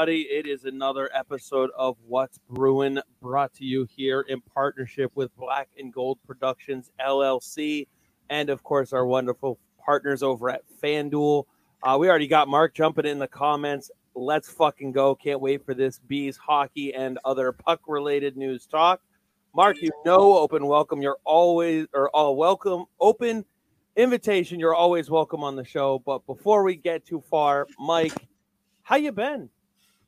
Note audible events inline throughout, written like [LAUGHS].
everybody? It is another episode of What's Bruin brought to you here in partnership with Black and Gold Productions LLC, and of course, our wonderful partners over at FanDuel. Uh, we already got Mark jumping in the comments. Let's fucking go. Can't wait for this bees hockey and other puck related news talk. Mark, you know, open welcome. You're always or all welcome, open invitation. You're always welcome on the show. But before we get too far, Mike, how you been?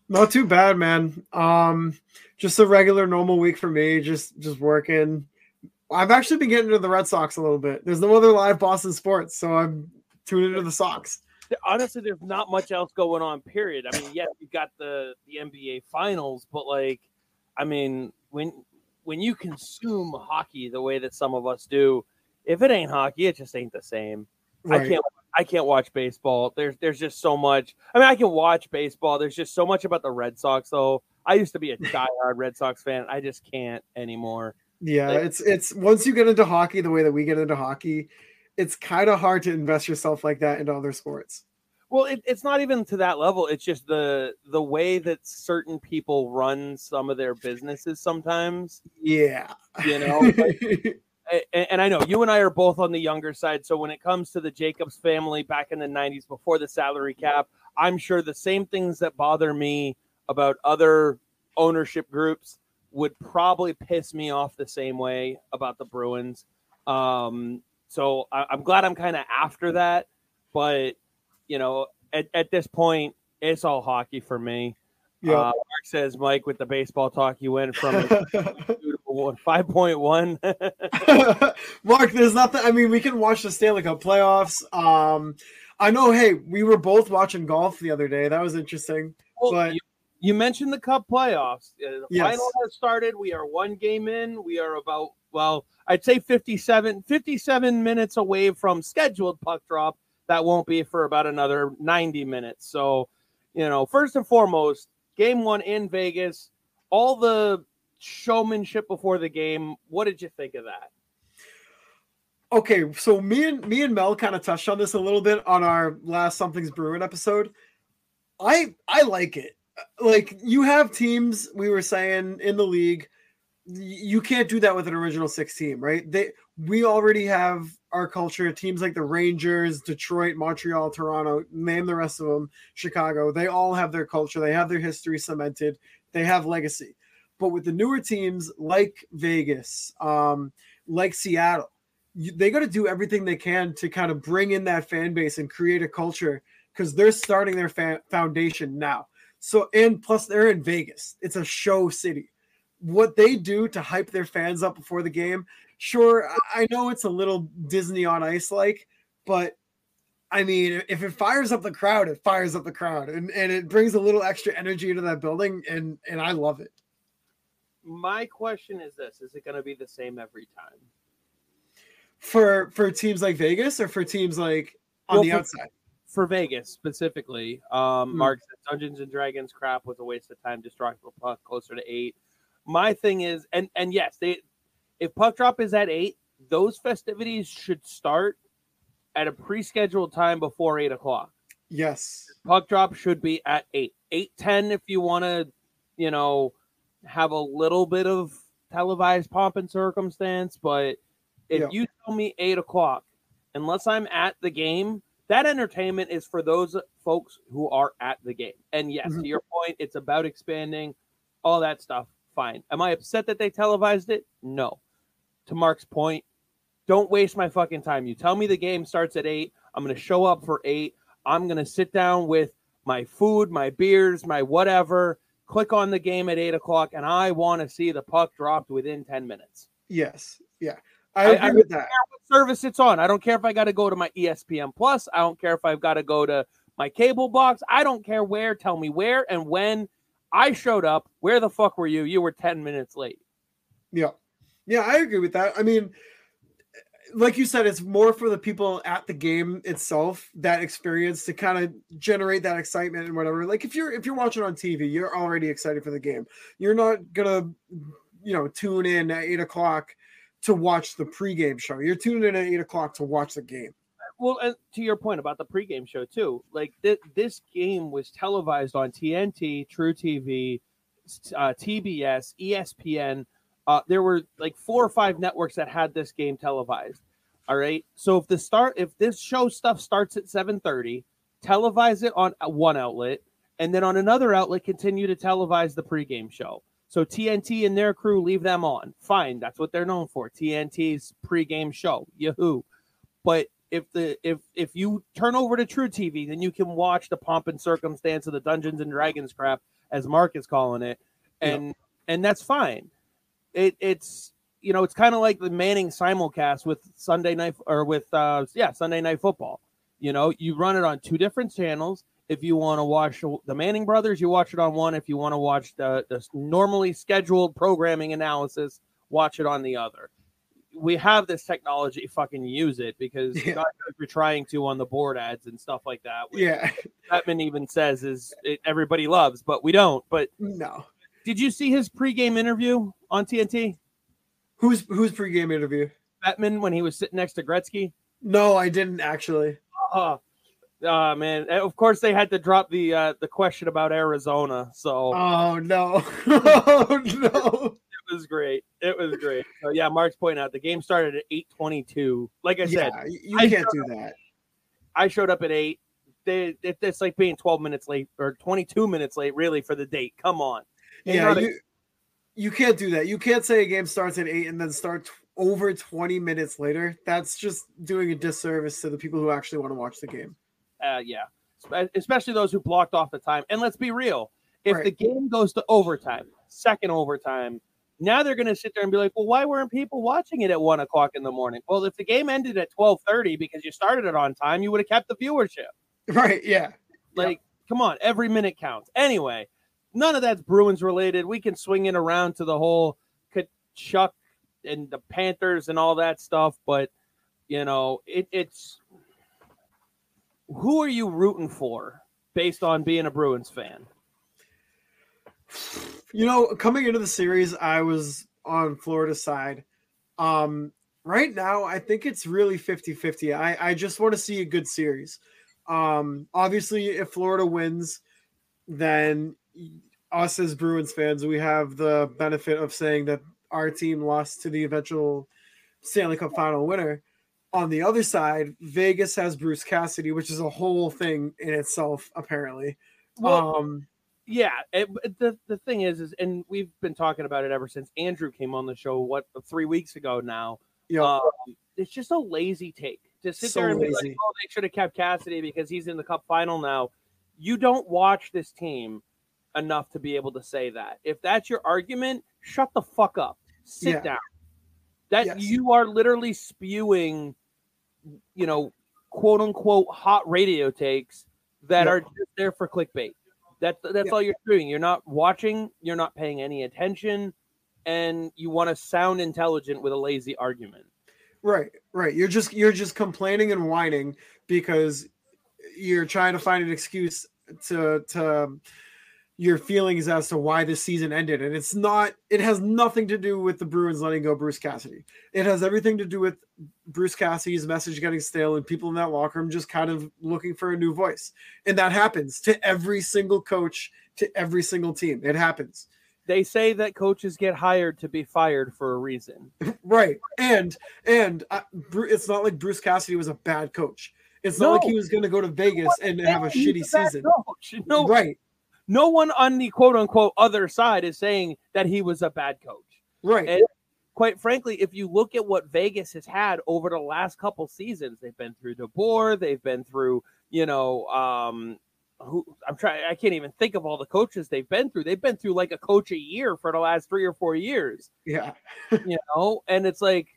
Not too bad, man. Um, just a regular normal week for me. Just just working. I've actually been getting into the Red Sox a little bit. There's no other live Boston sports, so I'm tuning into the Sox. Honestly, there's not much else going on. Period. I mean, yes, you got the the NBA Finals, but like, I mean, when when you consume hockey the way that some of us do, if it ain't hockey, it just ain't the same. Right. I can't I can't watch baseball. There's there's just so much. I mean, I can watch baseball. There's just so much about the Red Sox though. I used to be a [LAUGHS] diehard Red Sox fan. I just can't anymore. Yeah, like, it's it's once you get into hockey the way that we get into hockey, it's kind of hard to invest yourself like that into other sports. Well, it, it's not even to that level. It's just the the way that certain people run some of their businesses sometimes. Yeah, you know. [LAUGHS] Like, and, and I know you and I are both on the younger side. So when it comes to the Jacobs family back in the '90s, before the salary cap, I'm sure the same things that bother me about other ownership groups would probably piss me off the same way about the Bruins. Um, so I, am glad I'm kind of after that, but you know, at, at this point, it's all hockey for me. Yeah. Uh, Mark says, Mike, with the baseball talk, you went from [LAUGHS] five point one. [LAUGHS] Mark, there's nothing. I mean, we can watch the Stanley Cup playoffs. Um, I know. Hey, we were both watching golf the other day. That was interesting. Well, but you, you, mentioned the Cup playoffs. Uh, the yes. final has started. We are one game in. We are about well, I'd say 57, 57 minutes away from scheduled puck drop that won't be for about another 90 minutes. So, you know, first and foremost, game one in Vegas, all the showmanship before the game. What did you think of that? Okay, so me and me and Mel kind of touched on this a little bit on our last Something's Brewing episode. I I like it. Like you have teams we were saying in the league, you can't do that with an original six team, right? They we already have our culture. Teams like the Rangers, Detroit, Montreal, Toronto, name the rest of them, Chicago, they all have their culture. They have their history cemented. They have legacy. But with the newer teams like Vegas, um, like Seattle, you, they got to do everything they can to kind of bring in that fan base and create a culture because they're starting their fa- foundation now. So, and plus, they're in Vegas. It's a show city. What they do to hype their fans up before the game sure, I know it's a little Disney on ice like, but I mean, if it fires up the crowd, it fires up the crowd, and, and it brings a little extra energy into that building, and and I love it. My question is this: Is it going to be the same every time? For for teams like Vegas, or for teams like on well, the for, outside? For Vegas specifically, um, hmm. Mark said Dungeons and Dragons crap was a waste of time. Destructible puck closer to eight. My thing is, and and yes, they if puck drop is at eight, those festivities should start at a pre-scheduled time before eight o'clock. Yes. Puck drop should be at eight. Eight ten if you want to, you know, have a little bit of televised pomp and circumstance. But if yeah. you tell me eight o'clock, unless I'm at the game, that entertainment is for those folks who are at the game. And yes, mm-hmm. to your point, it's about expanding all that stuff. Fine. Am I upset that they televised it? No to Mark's point, don't waste my fucking time. You tell me the game starts at eight. I'm going to show up for eight. I'm going to sit down with my food, my beers, my whatever, click on the game at eight o'clock, and I want to see the puck dropped within 10 minutes. Yes. Yeah. I agree I, I with that. what service it's on. I don't care if I got to go to my ESPN Plus. I don't care if I've got to go to my cable box. I don't care where. Tell me where and when. I showed up. Where the fuck were you? You were 10 minutes late. Yeah. Yeah, I agree with that. I mean, like you said, it's more for the people at the game itself, that experience to kind of generate that excitement and whatever. Like if you're if you're watching on TV, you're already excited for the game. You're not gonna, you know, tune in at eight o'clock to watch the pregame show. You're tuning in at eight o'clock to watch the game. well, and to your point about the pregame show too, like th- this game was televised on TNT, truTV, uh, TBS, ESPN. Uh, there were like four or five networks that had this game televised. All right. So if the start, if this show stuff starts at seven thirty, televise it on one outlet, and then on another outlet, continue to televise the pregame show. So TNT and their crew leave them on. Fine, that's what they're known for. TNT's pregame show. Yahoo. But if the if if you turn over to truTV, then you can watch the pomp and circumstance of the Dungeons and Dragons crap, as Mark is calling it, and yeah. and that's fine. It it's you know it's kind of like the Manning simulcast with Sunday night or with uh yeah Sunday night football. You know, you run it on two different channels. If you want to watch the Manning brothers, you watch it on one. If you want to watch the, the normally scheduled programming analysis, watch it on the other we have this technology, fucking use it because yeah. we're trying to on the board ads and stuff like that. Yeah, Bettman even says is it, everybody loves, but we don't. But no, did you see his pregame interview on TNT? Who's who's pregame interview? Bettman when he was sitting next to Gretzky. No, I didn't actually. Oh, oh man! Eh, of course, they had to drop the uh, the question about Arizona. So. Oh no! [LAUGHS] oh no! It was great. It was great. So yeah, Mark's pointing out the game started at eight twenty two. Like I said, you I can't do that. I showed up at eight. They, it, it's like being twelve minutes late or twenty two minutes late, really, for the date. Come on. Yeah, you, you can't do that. You can't say a game starts at eight and then start over twenty minutes later. That's just doing a disservice to the people who actually want to watch the game. Uh, yeah, especially those who blocked off the time. And let's be real. If right. the game goes to overtime, second overtime, now they're going to sit there and be like, well, why weren't people watching it at one o'clock in the morning? Well, if the game ended at twelve thirty because you started it on time, you would have kept the viewership. Right? Yeah. Like, come on, every minute counts. Anyway, none of that's Bruins related. We can swing it around to the whole Chuck and the Panthers and all that stuff, but you know, it, it's who are you rooting for based on being a Bruins fan? You know, coming into the series, I was on Florida's side. Um, right now, I think it's really 50 50. I, I just want to see a good series. Um, obviously, if Florida wins, then us as Bruins fans, we have the benefit of saying that our team lost to the eventual Stanley Cup final winner. On the other side, Vegas has Bruce Cassidy, which is a whole thing in itself, apparently. Well, um, yeah it, the the thing is is and we've been talking about it ever since andrew came on the show what three weeks ago now yeah um, it's just a lazy take to sit so there and lazy. be like oh they should have kept cassidy because he's in the cup final now you don't watch this team enough to be able to say that if that's your argument shut the fuck up sit yeah. down that yes. you are literally spewing you know quote unquote hot radio takes that are just there for clickbait that's that's yeah. all you're doing. You're not watching. You're not paying any attention, and you want to sound intelligent with a lazy argument. Right, right. You're just you're just complaining and whining because you're trying to find an excuse to to your feelings as to why this season ended. And it's not, it has nothing to do with the Bruins letting go Bruce Cassidy. It has everything to do with Bruce Cassidy's message getting stale and people in that locker room just kind of looking for a new voice. And that happens to every single coach, to every single team. It happens. They say that coaches get hired to be fired for a reason. [LAUGHS] right. And, and uh, it's not like Bruce Cassidy was a bad coach. It's not no. like he was going to go to Vegas and have a shitty season. No. Right no one on the quote unquote other side is saying that he was a bad coach. Right. And quite frankly, if you look at what Vegas has had over the last couple seasons, they've been through DeBoer, they've been through, you know, um, who I'm trying, I can't even think of all the coaches they've been through. They've been through like a coach a year for the last three or four years. Yeah. [LAUGHS] you know, and it's like,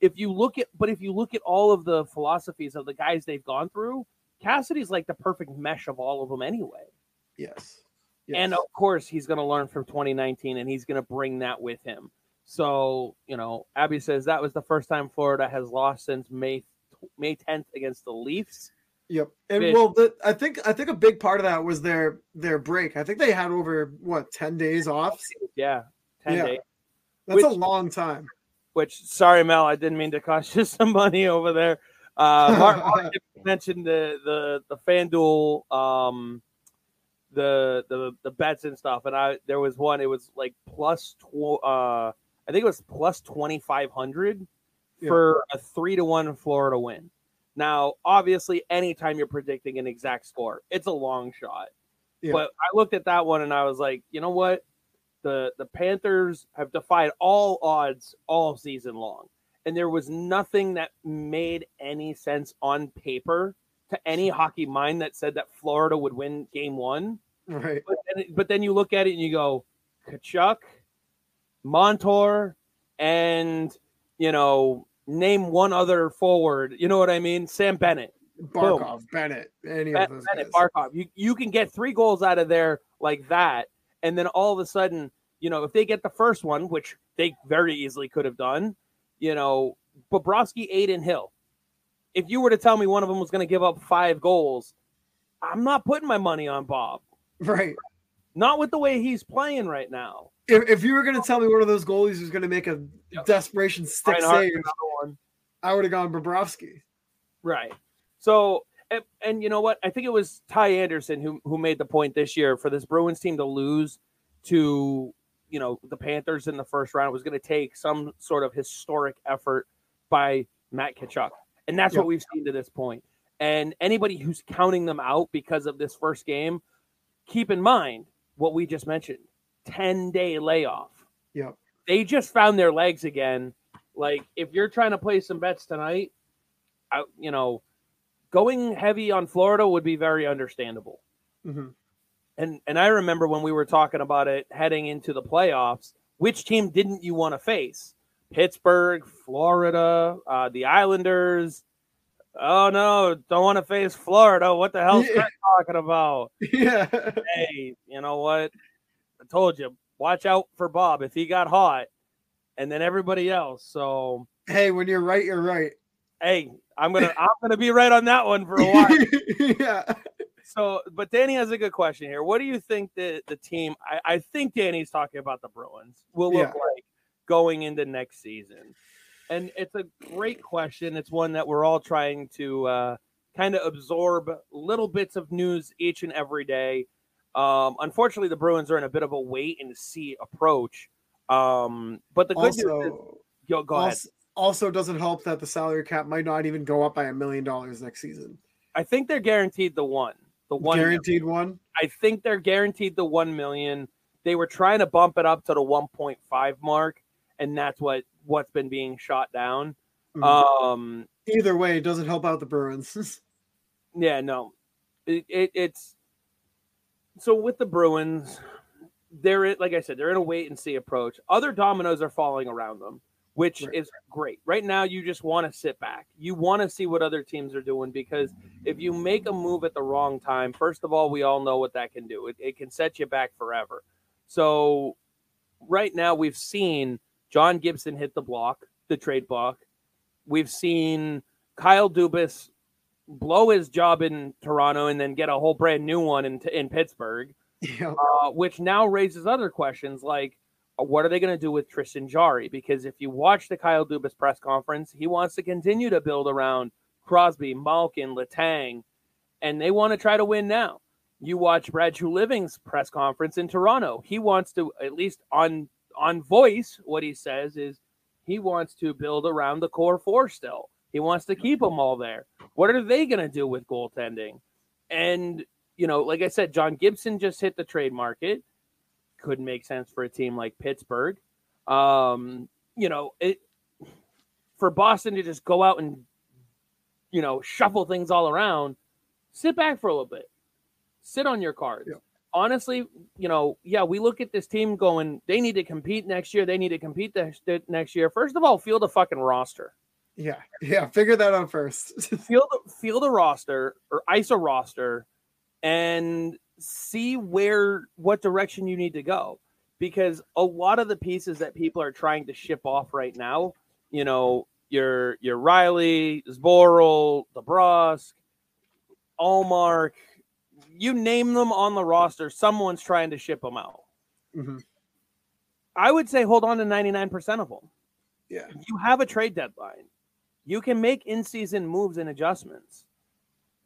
if you look at, but if you look at all of the philosophies of the guys they've gone through, Cassidy's like the perfect mesh of all of them anyway. Yes. yes. And of course, he's going to learn from 2019 and he's going to bring that with him. So, you know, Abby says that was the first time Florida has lost since May May 10th against the Leafs. Yep. And Fish. well, the, I think I think a big part of that was their their break. I think they had over what 10 days off. Yeah. 10 yeah. days. That's which, a long time. Which sorry Mel, I didn't mean to cost you [LAUGHS] some money over there. Uh, Mark, [LAUGHS] Mark mentioned the the the FanDuel um, the the the bets and stuff, and I there was one. It was like plus tw- uh, I think it was plus twenty five hundred yeah. for a three to one Florida win. Now, obviously, anytime you're predicting an exact score, it's a long shot. Yeah. But I looked at that one and I was like, you know what? The the Panthers have defied all odds all season long. And there was nothing that made any sense on paper to any hockey mind that said that Florida would win game one. Right. But then, but then you look at it and you go, Tkachuk, Montour, and you know, name one other forward. You know what I mean? Sam Bennett. Barkov, Boom. Bennett, any ben, of those Bennett, guys. Barkov. You you can get three goals out of there like that, and then all of a sudden, you know, if they get the first one, which they very easily could have done, you know, Bobrovsky, Adin Hill. If you were to tell me one of them was going to give up five goals, I'm not putting my money on Bob. Right. Not with the way he's playing right now. If, if you were going to tell me one of those goalies was going to make a yep. desperation stick save, I would have gone Bobrovsky. Right. So, and, and, you know what? I think it was Ty Anderson who who made the point this year for this Bruins team to lose to you know the Panthers in the first round was going to take some sort of historic effort by Matt Tkachuk, and that's yep. what we've seen to this point. And anybody who's counting them out because of this first game, keep in mind what we just mentioned: ten day layoff. Yep. They just found their legs again. Like if you're trying to play some bets tonight, I, you know, going heavy on Florida would be very understandable. Mm-hmm. And and I remember when we were talking about it heading into the playoffs, which team didn't you want to face? Pittsburgh, Florida, uh, the Islanders. Oh no, don't want to face Florida. What the hell's yeah. talking about? [LAUGHS] Yeah. Hey, you know what? I told you, watch out for Bob if he got hot, and then everybody else. So hey, when you're right, you're right. Hey, I'm gonna I'm gonna be right on that one for a while. [LAUGHS] yeah. So, but Danny has a good question here. What do you think the the team? I, I think Danny's talking about the Bruins will look yeah. like going into next season, and it's a great question. It's one that we're all trying to uh, kind of absorb little bits of news each and every day. Um, unfortunately, the Bruins are in a bit of a wait and see approach. Um, but the good also, news is, yo, go also, ahead also doesn't help that the salary cap might not even go up by a million dollars next season. I think they're guaranteed the one. The one guaranteed million. one. I think they're guaranteed the one million. They were trying to bump it up to the 1.5 mark, and that's what what's been being shot down. Mm-hmm. Um, Either way, it doesn't help out the Bruins. [LAUGHS] yeah, no, it, it, it's so with the Bruins, they're like I said, they're in a wait and see approach. Other dominoes are falling around them which right. is great. Right now, you just want to sit back. You want to see what other teams are doing because if you make a move at the wrong time, first of all, we all know what that can do. It, it can set you back forever. So, right now, we've seen John Gibson hit the block, the trade block. We've seen Kyle Dubas blow his job in Toronto and then get a whole brand new one in, in Pittsburgh, yeah. uh, which now raises other questions like, what are they going to do with Tristan Jarry? Because if you watch the Kyle Dubas press conference, he wants to continue to build around Crosby, Malkin, Letang, and they want to try to win now. You watch Brad Treliving's press conference in Toronto. He wants to, at least on on voice, what he says is he wants to build around the core four still. He wants to keep them all there. What are they going to do with goaltending? And, you know, like I said, John Gibson just hit the trade market Couldn't make sense for a team like Pittsburgh. Um, you know, it for Boston to just go out and you know shuffle things all around. Sit back for a little bit. Sit on your cards. Yeah. Honestly, you know, yeah, we look at this team going, they need to compete next year. They need to compete the, next year. First of all, field a fucking roster. Yeah, yeah, figure that out first. [LAUGHS] field, field a roster or ice a roster, and see where what direction you need to go because a lot of the pieces that people are trying to ship off right now, you know, your your Reilly, Zboril, DeBrusk, Ullmark, you name them on the roster, someone's trying to ship them out. Mm-hmm. I would say hold on to 99% of them. Yeah. You have a trade deadline. you can make in-season moves and adjustments.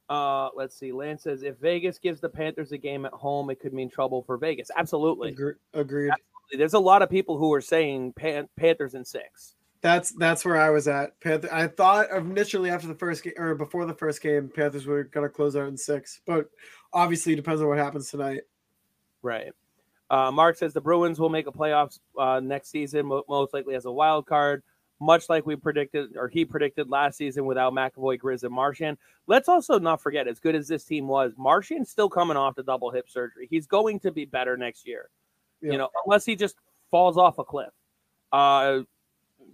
Uh, let's see. Lance says if Vegas gives the Panthers a game at home, it could mean trouble for Vegas. Absolutely, Agre- agreed. Absolutely. There's a lot of people who are saying Pan- Panthers in six. That's that's where I was at. Panther. I thought initially after the first game or before the first game, Panthers were gonna close out in six, but obviously it depends on what happens tonight. Right. Uh, Mark says the Bruins will make a playoffs uh, next season, mo- most likely as a wild card, much like we predicted or he predicted last season without McAvoy, Grizz, and Marchand. Let's also not forget, as good as this team was, Marchand's still coming off the double hip surgery. He's going to be better next year, Yeah. you know, unless he just falls off a cliff. Uh,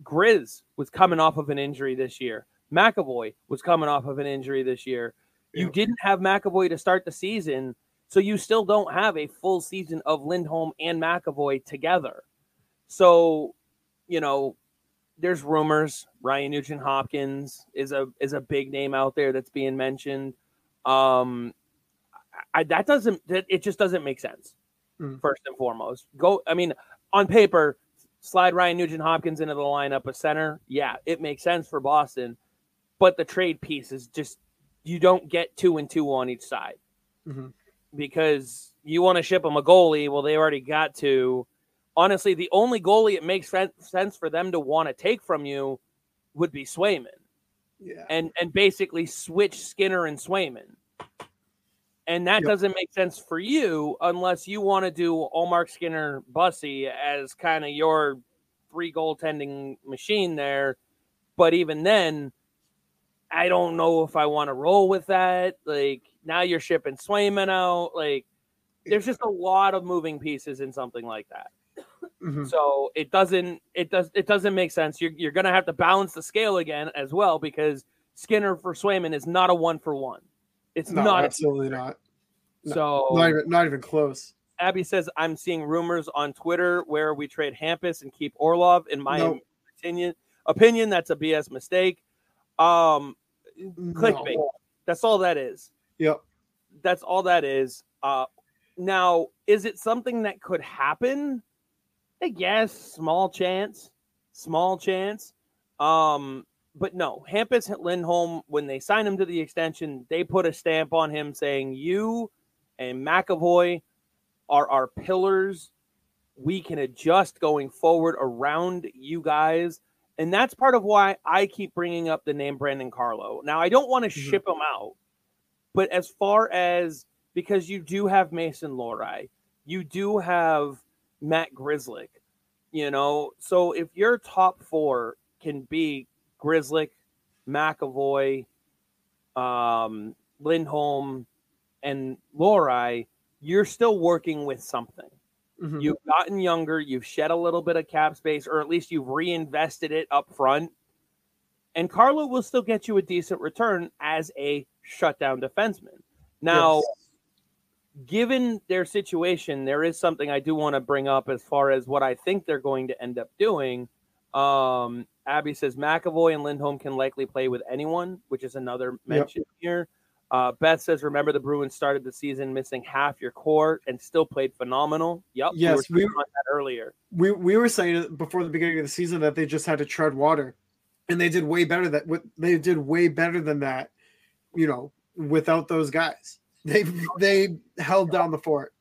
Grizz was coming off of an injury this year. McAvoy was coming off of an injury this year. You didn't have McAvoy to start the season, so you still don't have a full season of Lindholm and McAvoy together. So, you know, there's rumors Ryan Nugent Hopkins is a is a big name out there that's being mentioned. Um, I, that doesn't that, it just doesn't make sense. Mm. First and foremost, go. I mean, on paper, slide Ryan Nugent Hopkins into the lineup of center. Yeah, it makes sense for Boston, but the trade piece is just you don't get two and two on each side Mhm. because you want to ship them a goalie. Well, they already got two. Honestly, the only goalie it makes sense for them to want to take from you would be Swayman Yeah. and and basically switch Skinner and Swayman. And that Yep. doesn't make sense for you unless you want to do Ullmark Skinner Bussi as kind of your three goaltending machine there. But even then, I don't know if I want to roll with that. Like now you're shipping Swayman out. Like there's just a lot of moving pieces in something like that. Mhm. So it doesn't it does it doesn't make sense. You're you're gonna have to balance the scale again as well because Skinner for Swayman is not a one for one. It's No, not absolutely not. no, so Not even not even close. Abby says I'm seeing rumors on Twitter where we trade Hampus and keep Orlov. In my Nope. opinion, opinion that's a BS mistake. Um, clickbait. No. That's all that is. Yep. That's all that is. Uh, now, is it something that could happen? I guess small chance, small chance. Um, but no, Hampus Lindholm, when they signed him to the extension, they put a stamp on him saying, "You and McAvoy are our pillars. We can adjust going forward around you guys." And that's part of why I keep bringing up the name Brandon Carlo. Now, I don't want to Mhm. ship him out, but as far as because you do have Mason Lohrei, you do have Matt Grzelcyk, you know. So if your top four can be Grzelcyk, McAvoy, um, Lindholm, and Lohrei, you're still working with something. Mhm. You've gotten younger, you've shed a little bit of cap space, or at least you've reinvested it up front. And Carlo will still get you a decent return as a shutdown defenseman. Now, Yes. given their situation, there is something I do want to bring up as far as what I think they're going to end up doing. Um, Abby says McAvoy and Lindholm can likely play with anyone, which is another mention here. Uh, Beth says, remember the Bruins started the season missing half your core and still played phenomenal. Yep. Yes, we we- were on that earlier. we we were saying before the beginning of the season that they just had to tread water, and they did way better that they did way better than that, you know, without those guys. They they held down the fort.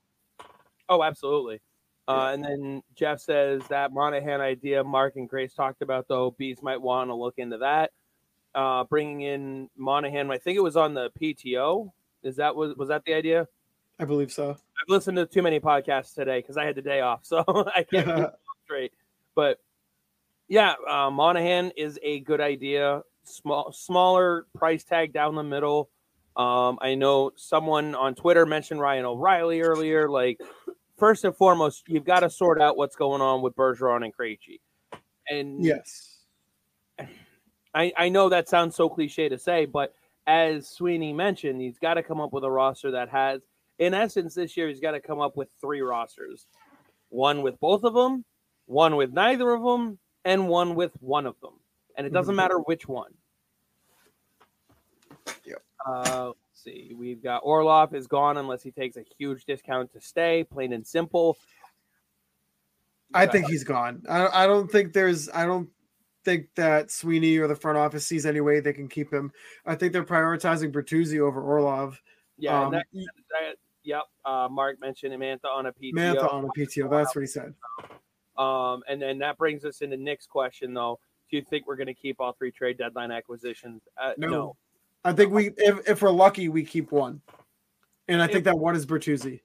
Oh, absolutely. Uh, and then Jeff says that Monahan idea Mark and Grace talked about, though, Bees might want to look into that. Uh, bringing in Monahan, I think it was on the PTO. Is that was was that the idea? I believe so. I've listened to too many podcasts today because I had the day off, so [LAUGHS] I can't keep [LAUGHS] straight. But yeah, uh, Monahan is a good idea. Small, smaller price tag down the middle. Um, I know someone on Twitter mentioned Ryan O'Reilly earlier. Like, first and foremost, you've got to sort out what's going on with Bergeron and Krejci. And yes. I, I know that sounds so cliche to say, but as Sweeney mentioned, he's got to come up with a roster that has, in essence, this year he's got to come up with three rosters: one with both of them, one with neither of them, and one with one of them. And it doesn't Mhm. matter which one. Yep. Uh, let's see. We've got Orlov is gone unless he takes a huge discount to stay. Plain and simple. I think he's gone. I, I don't think there's I don't think that Sweeney or the front office sees any way they can keep him. I think they're prioritizing Bertuzzi over Orlov. Yeah, um, that, that, yep. Uh, Mark mentioned Mantha on a PTO. Mantha on a PTO. That's what he said. Um, and then that brings us into Nick's question, though. Do you think we're going to keep all three trade deadline acquisitions? Uh, no. no. I think we, if, if we're lucky, we keep one, and I if, think that one is Bertuzzi.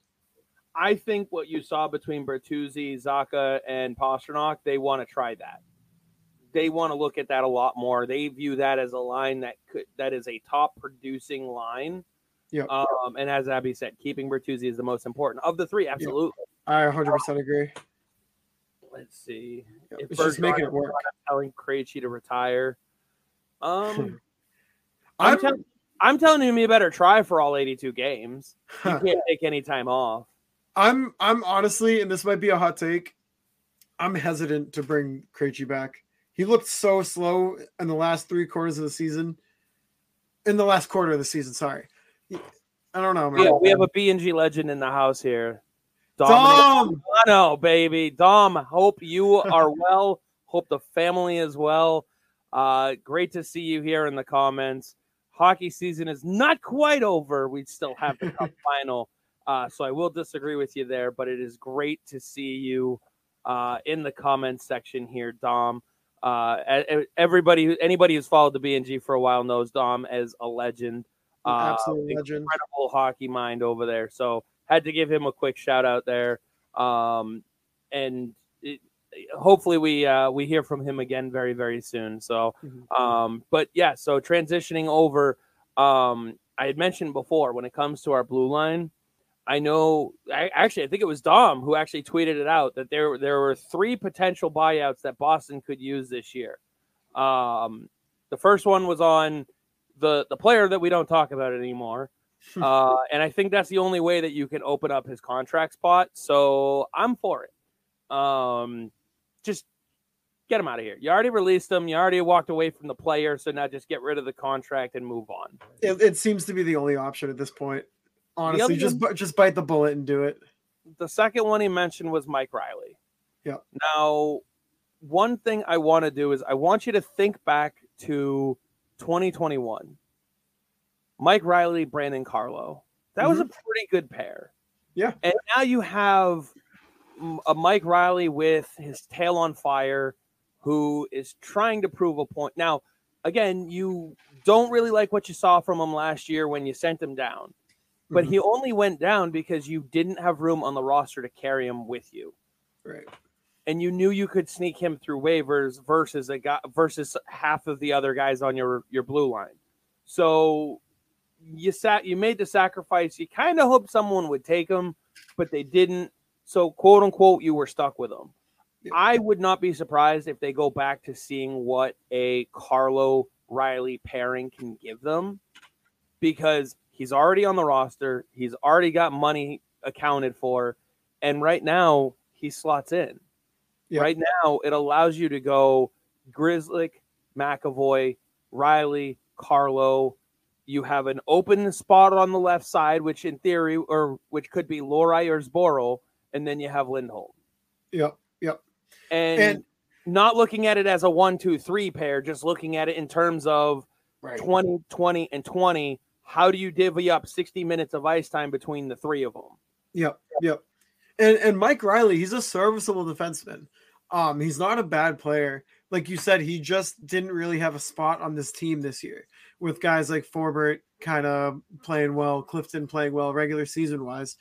I think what you saw between Bertuzzi, Zacha, and Pastrnak, they want to try that. They want to look at that a lot more. They view that as a line that could that is a top producing line. Yeah. Um, and as Abby said, keeping Bertuzzi is the most important of the three. Absolutely. Yep. I 100 percent agree. Let's see. Yep. If it's just making it work. Telling Krejci to retire. Um, I'm, I'm, tell- I'm telling him you better try for all 82 games. [LAUGHS] You can't take any time off. I'm I'm honestly, and this might be a hot take. I'm hesitant to bring Krejci back. He looked so slow in the last three quarters of the season. In the last quarter of the season, sorry. I don't know. Man. Yeah, we have a BNG legend in the house here. Dom, Dom! baby. Dom, hope you are [LAUGHS] well. hope the family is well. Uh, great to see you here in the comments. Hockey season is not quite over. We still have the cup [LAUGHS] final. Uh, so I will disagree with you there, but it is great to see you uh, in the comments section here, Dom. Uh, everybody, anybody who's followed the BNG for a while knows Dom as a legend. Uh, Absolute legend. Incredible hockey mind over there. So had to give him a quick shout out there. Um, and it, hopefully we uh, we hear from him again very very soon. So, mm-hmm. um, but yeah, so transitioning over, um, I had mentioned before when it comes to our blue line, I know. I, actually, I think it was Dom who actually tweeted it out that there there were three potential buyouts that Boston could use this year. Um, the first one was on the the player that we don't talk about anymore, [LAUGHS] uh, and I think that's the only way that you can open up his contract spot. So I'm for it. Um, just get him out of here. You already released him. You already walked away from the player. So now just get rid of the contract and move on. It, it seems to be the only option at this point. Honestly, just one, just bite the bullet and do it. The second one he mentioned was Mike Reilly. Yeah. Now, one thing I want to do is I want you to think back to 2021. Mike Reilly, Brandon Carlo. That mm-hmm. was a mm-hmm. pretty good pair. Yeah. And now you have a Mike Reilly with his tail on fire who is trying to prove a point. Now, again, you don't really like what you saw from him last year when you sent him down but mm-hmm. he only went down because you didn't have room on the roster to carry him with you. Right. And you knew you could sneak him through waivers versus a guy versus half of the other guys on your your blue line. So you sat you made the sacrifice. You kind of hoped someone would take him, but they didn't. So quote unquote, you were stuck with him. Yeah. I would not be surprised if they go back to seeing what a Carlo Reilly pairing can give them because He's already on the roster. He's already got money accounted for. And right now, he slots in. Yep. Right now, it allows you to go Grzelcyk, McAvoy, Reilly, Carlo. You have an open spot on the left side, which in theory, or which could be Lohrei or Zboril, and then you have Lindholm. Yep, yep. And, and not looking at it as a one, two, three pair, just looking at it in terms of right. 20, 20, and 20 how do you divvy up 60 minutes of ice time between the three of them? Yep, yep. And and Mike Reilly, he's a serviceable defenseman. Um, he's not a bad player. Like you said, he just didn't really have a spot on this team this year with guys like Forbort kind of playing well, Clifton playing well regular season wise.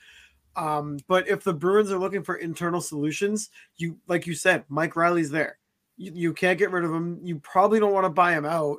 Um, but if the Bruins are looking for internal solutions, you like you said, Mike Reilly's there. You, you can't get rid of him. You probably don't want to buy him out.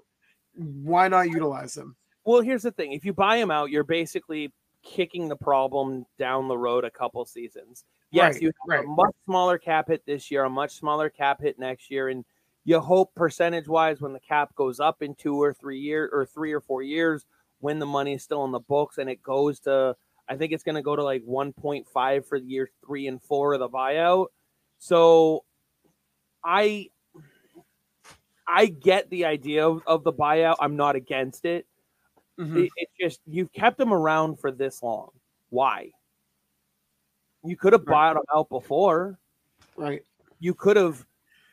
Why not utilize him? Well, here's the thing: if you buy him out, you're basically kicking the problem down the road a couple seasons. Yes, right, you have right. a much smaller cap hit this year, a much smaller cap hit next year, and you hope percentage wise when the cap goes up in two or three years or three or four years when the money is still in the books and it goes to I think it's going to go to like 1.5 for the year three and four of the buyout. So I I get the idea of, of the buyout. I'm not against it. Mm-hmm. It, it's just you've kept them around for this long. Why? You could have bought them out before. Right. You could have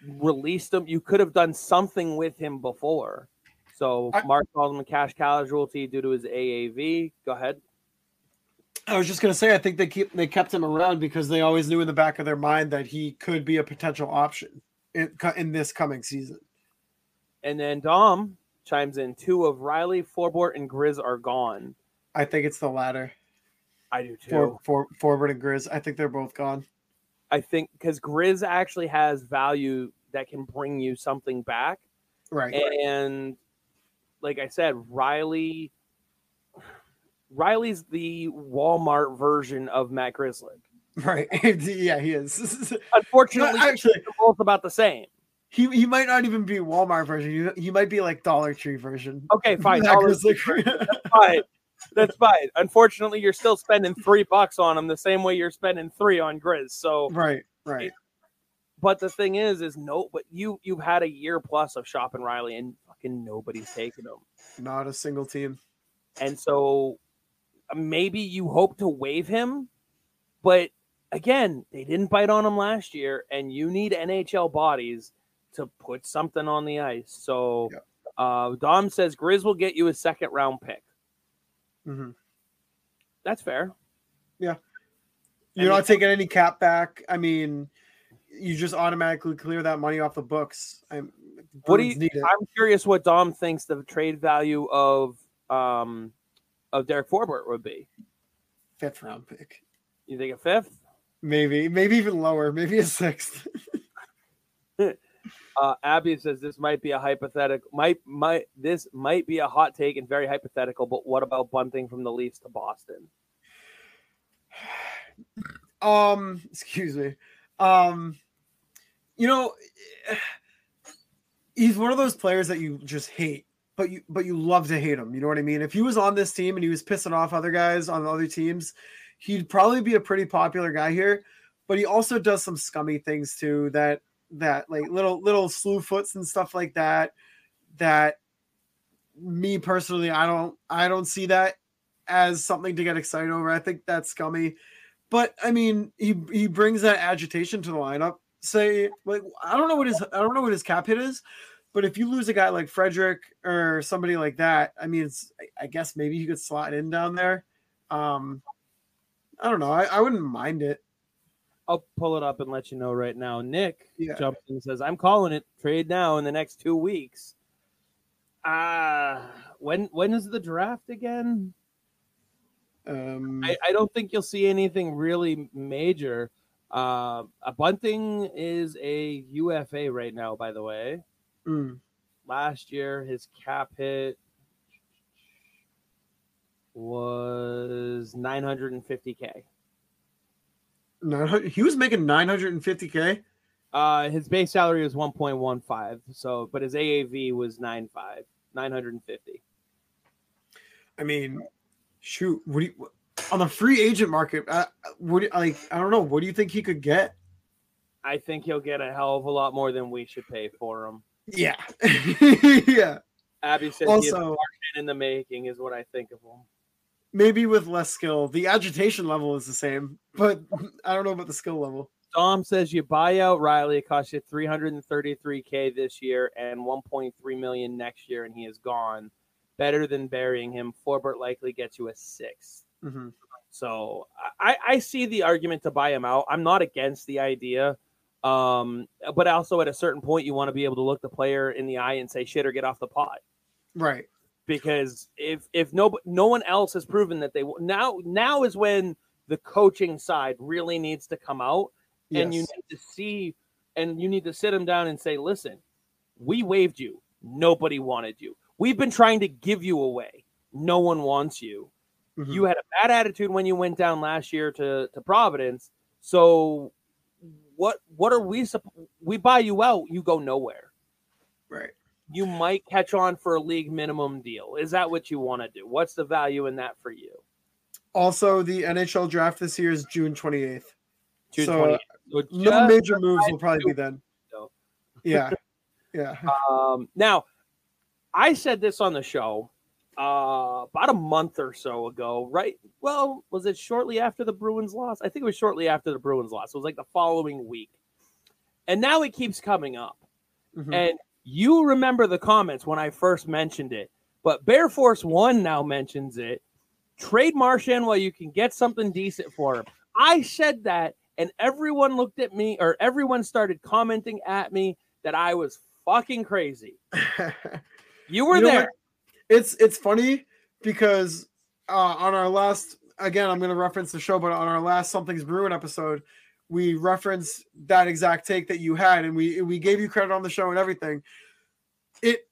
released him. You could have done something with him before. So I, Mark called him a cash casualty due to his AAV. Go ahead. I was just gonna say, I think they keep they kept him around because they always knew in the back of their mind that he could be a potential option in, in this coming season. And then Dom chimes in: two of Reilly, Forbort, and Grizz are gone. I think it's the latter. I do too. For, for Forbort and Grizz, I think they're both gone. I think because Grizz actually has value that can bring you something back. Right. And like I said, Reilly Reilly's the Walmart version of Matt Grzelcyk. Right. [LAUGHS] yeah, he is. [LAUGHS] Unfortunately, actually, they're both about the same. He he might not even be Walmart version. He, he might be like Dollar Tree version. Okay, [LAUGHS] fine. Dollar [LAUGHS] That's fine. That's fine. Unfortunately, you're still spending three bucks on him the same way you're spending three on Grizz. So right, right. But the thing is, is no. But you you've had a year plus of shopping Reilly, and fucking nobody's taking him. Not a single team. And so uh, maybe you hope to waive him, but again, they didn't bite on him last year, and you need NHL bodies to put something on the ice. So yeah. uh, Dom says Grizz will get you a second round pick. Mm-hmm. That's fair. Yeah. You're not taking any cap back. I mean, you just automatically clear that money off the books. I'm, what do you? I'm curious what Dom thinks the trade value of um of Derek Forbort would be. Fifth round pick. You think a fifth? Maybe, maybe even lower. Maybe a sixth. [LAUGHS] uh, Abby says this might be a hypothetical. Might might this might be a hot take and very hypothetical. But what about bunting from the Leafs to Boston? [SIGHS] Um, excuse me. Um, you know, [SIGHS] he's one of those players that you just hate, but you but you love to hate him. You know what I mean? If he was on this team and he was pissing off other guys on other teams, he'd probably be a pretty popular guy here. But he also does some scummy things too that that like little little slew foots and stuff like that. That me personally, I don't I don't see that as something to get excited over. I think that's scummy. But I mean, he he brings that agitation to the lineup say like I don't know what his I don't know what his cap hit is, but if you lose a guy like Frederic or somebody like that, I mean, it's I guess maybe he could slot in down there. Um, I don't know. I, I wouldn't mind it. I'll pull it up and let you know right now. Nick yeah. jumps in and says, "I'm calling it trade now in the next two weeks." Ah, uh, when when is the draft again? Um, I, I don't think you'll see anything really major. Uh, a Bunting is a UFA right now, by the way. Mm. Last year, his cap hit was 950k. No, he was making 950k. Uh, his base salary was 1.15. So, but his AAV was 9.5, 950. I mean, shoot, what do you? on the free agent market, uh, what like I don't know, what do you think he could get? I think he'll get a hell of a lot more than we should pay for him. Yeah, [LAUGHS] yeah. Abby said also in the making is what I think of him. Maybe with less skill, the agitation level is the same, but I don't know about the skill level. Tom says you buy out Reilly, it costs you 333k this year and 1.3 million next year, and he is gone. Better than burying him. Forbort likely gets you a sixth. Mm-hmm. So I, I see the argument to buy him out. I'm not against the idea. Um, but also at a certain point, you want to be able to look the player in the eye and say, shit, or get off the pot. Right. Because if, if no, no one else has proven that they now, now is when the coaching side really needs to come out yes. and you need to see, and you need to sit them down and say, listen, we waived you. Nobody wanted you. We've been trying to give you away. No one wants you. Mm-hmm. You had a bad attitude when you went down last year to, to Providence. So what what are we we buy you out, you go nowhere. Right. You might catch on for a league minimum deal. Is that what you want to do? What's the value in that for you? Also, the NHL draft this year is June 28th. June so, 28th. So no major moves will probably be then. Yeah. [LAUGHS] Yeah. Um, now, I said this on the show uh, about a month or so ago, right? Well, was it shortly after the Bruins loss? I think it was shortly after the Bruins loss. It was like the following week. And now it keeps coming up. Mm-hmm. And you remember the comments when I first mentioned it, but Bear Force One now mentions it. Trade Marchand while you can get something decent for him. I said that, and everyone looked at me, or everyone started commenting at me that I was fucking crazy. [LAUGHS] you were you there. It's it's funny because uh, on our last again, I'm going to reference the show, but on our last Something's Brewing episode, we referenced that exact take that you had, and we we gave you credit on the show and everything. It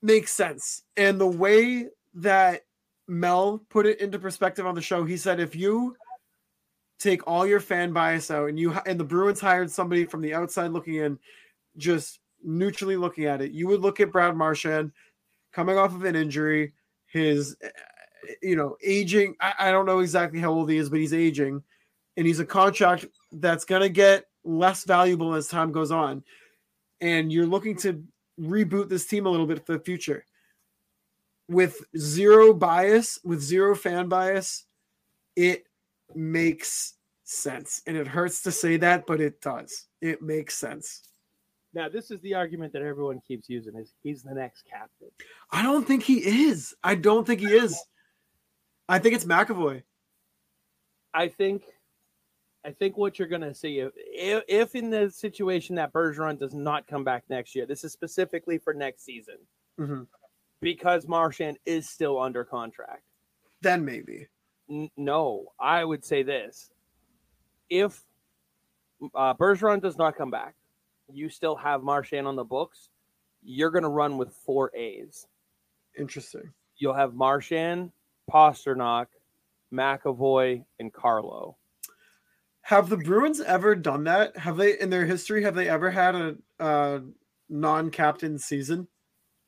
makes sense, and the way that Mel put it into perspective on the show, he said, if you take all your fan bias out, and you and the Bruins hired somebody from the outside looking in, just neutrally looking at it, you would look at Brad Marchand coming off of an injury, his you know aging. I, I don't know exactly how old he is, but he's aging, and he's a contract that's going to get less valuable as time goes on. And you're looking to reboot this team a little bit for the future with zero bias, with zero fan bias. It makes sense. And it hurts to say that, but it does. It makes sense. Now, this is the argument that everyone keeps using is he's the next captain. I don't think he is. I don't think he is. I think it's McAvoy. I think I think what you're going to see if, if in the situation that Bergeron does not come back next year, this is specifically for next season, mm-hmm. because Marchand is still under contract. Then maybe. N- no, I would say this: if uh, Bergeron does not come back, you still have Marchand on the books. You're going to run with four A's. Interesting. You'll have Marchand, Pastrnak, McAvoy, and Carlo. Have the Bruins ever done that? Have they in their history? Have they ever had a, a non-captain season?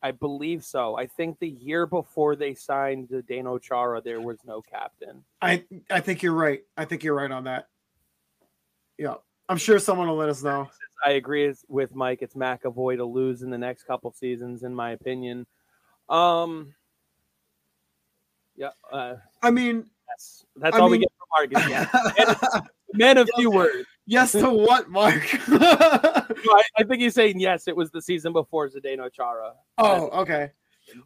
I believe so. I think the year before they signed Zdeno Chara, there was no captain. I I think you're right. I think you're right on that. Yeah, I'm sure someone will let us know. I agree with Mike. It's McAvoy to lose in the next couple seasons, in my opinion. Um, yeah. Uh, I mean, that's, that's all mean, we get from Marcus. [LAUGHS] Yeah. Men of few words. Yes to what, Mark? [LAUGHS] no, I, I, think he's saying yes. It was the season before Zdeno Chara. Oh, okay.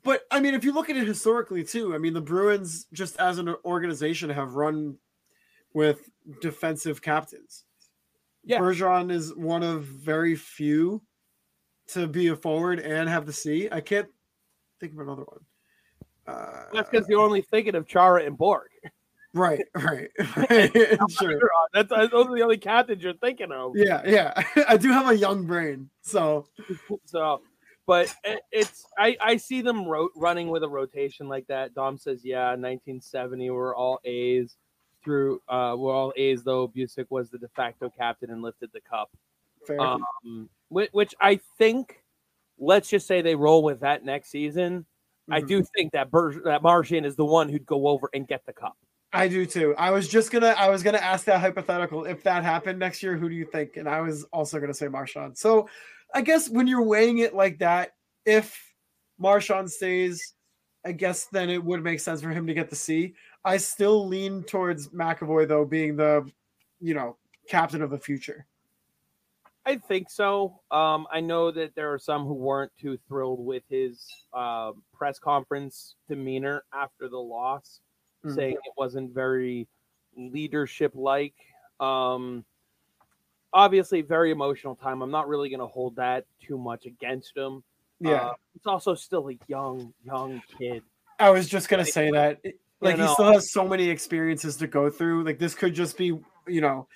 But I mean, if you look at it historically too, I mean, the Bruins just as an organization have run with defensive captains. Yeah. Bergeron is one of very few to be a forward and have the C. I can't think of another one. Uh, That's because you're only thinking of Chara and Bourque. [LAUGHS] Right, [LAUGHS] right, [LAUGHS] right. [LAUGHS] sure. That's those are the only captains you're thinking of. Yeah, yeah. I do have a young brain, so so. But it's I I see them ro- running with a rotation like that. Dom says, yeah, 1970 we're all A's through. Uh, we're all A's though. Bucyk was the de facto captain and lifted the cup. Fair. Um, which, which I think, let's just say they roll with that next season. Mm-hmm. I do think that Ber- that Marchand is the one who'd go over and get the cup. I do too. I was just gonna I was gonna ask that hypothetical. If that happened next year, who do you think? And I was also gonna say Marchand. So I guess when you're weighing it like that, if Marchand stays, I guess then it would make sense for him to get the C. I still lean towards McAvoy though being the, you know, captain of the future. I think so. Um, I know that there are some who weren't too thrilled with his uh, press conference demeanor after the loss mm-hmm. saying it wasn't very leadership like. Um, obviously, very emotional time. I'm not really going to hold that too much against him. Yeah, uh, it's also still a young, young kid. I was just gonna say that. Like you know, he still has so many experiences to go through. Like this could just be, you know,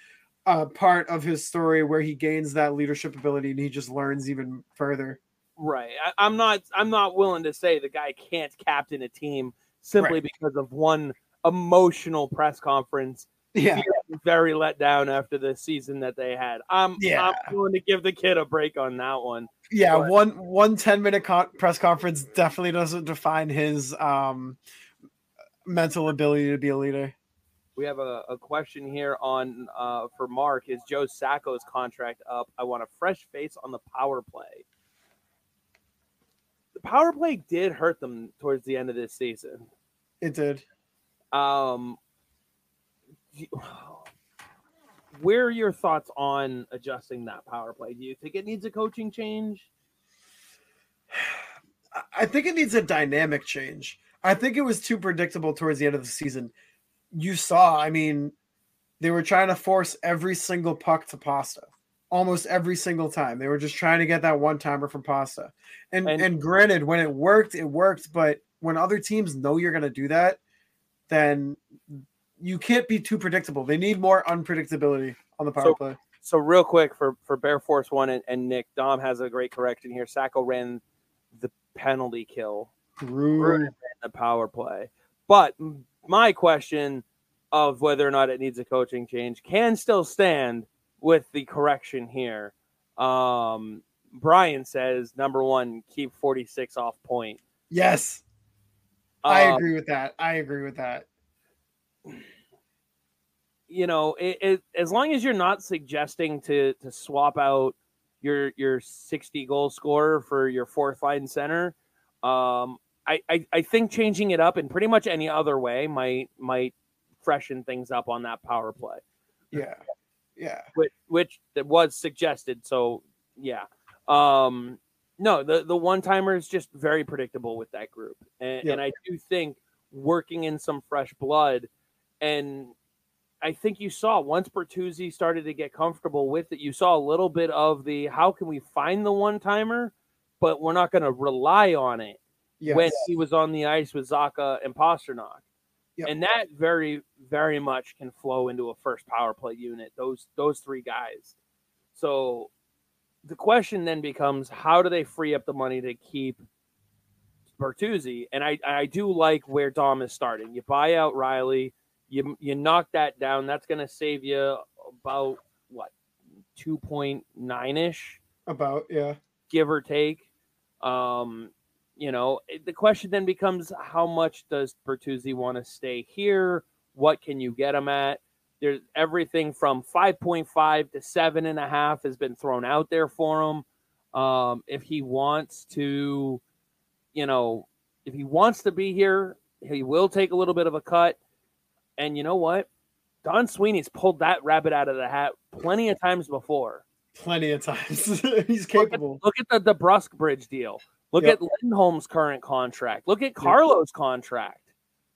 a part of his story where he gains that leadership ability and he just learns even further. Right. I, am not. I'm not willing to say the guy can't captain a team simply right. because of one emotional press conference. Yeah, very let down after the season that they had. I'm yeah. I'm willing to give the kid a break on that one. Yeah, but, one one 10 minute con- press conference definitely doesn't define his um mental ability to be a leader. We have a, a question here on uh, for Mark. Is Joe Sacco's contract up? I want a fresh face on the power play. Power play did hurt them towards the end of this season. It did. Um, where are your thoughts on adjusting that power play? Do you think it needs a coaching change? [SIGHS] I think it needs a dynamic change. I think it was too predictable towards the end of the season. You saw, I mean, they were trying to force every single puck to Pasta almost every single time. They were just trying to get that one timer from Pasta. And, and and granted, when it worked, it worked. But when other teams know you're going to do that, then you can't be too predictable. They need more unpredictability on the power so, play. So real quick for for Bear Force One and, and Nick Dom has a great correction here. Sacco ran the penalty kill, Rude. the power play. But my question of whether or not it needs a coaching change can still stand with the correction here. Um, Brian says number one, keep 46 off point. Yes. I um, agree with that. I agree with that. You know, it, it, as long as you're not suggesting to to swap out your your 60 goal scorer for your fourth line center, um, I, I, I think changing it up in pretty much any other way might might freshen things up on that power play. Yeah. Yeah. Which which was suggested. So yeah. Um no, the the one timer is just very predictable with that group. And, and I do think working in some fresh blood and I think you saw once Bertuzzi started to get comfortable with it, you saw a little bit of the how can we find the one timer, but we're not going to rely on it yes. when he was on the ice with Zacha and Pastrnak. Yep. And that very, very much can flow into a first power play unit. Those those three guys. So the question then becomes how do they free up the money to keep Bertuzzi? And I I do like where Dom is starting. You buy out Reilly, you you knock that down. That's going to save you about what two point nine ish. About yeah, give or take. Um, you know, the question then becomes how much does Bertuzzi want to stay here? What can you get him at? There's everything from 5.5 to seven and a half has been thrown out there for him. Um, if he wants to, you know, if he wants to be here, he will take a little bit of a cut. And you know what? Don Sweeney's pulled that rabbit out of the hat plenty of times before. Plenty of times. [LAUGHS] He's capable. Look at, look at the, the Brusque Bridge deal. Look yep. at Lindholm's current contract. Look at Carlo's contract.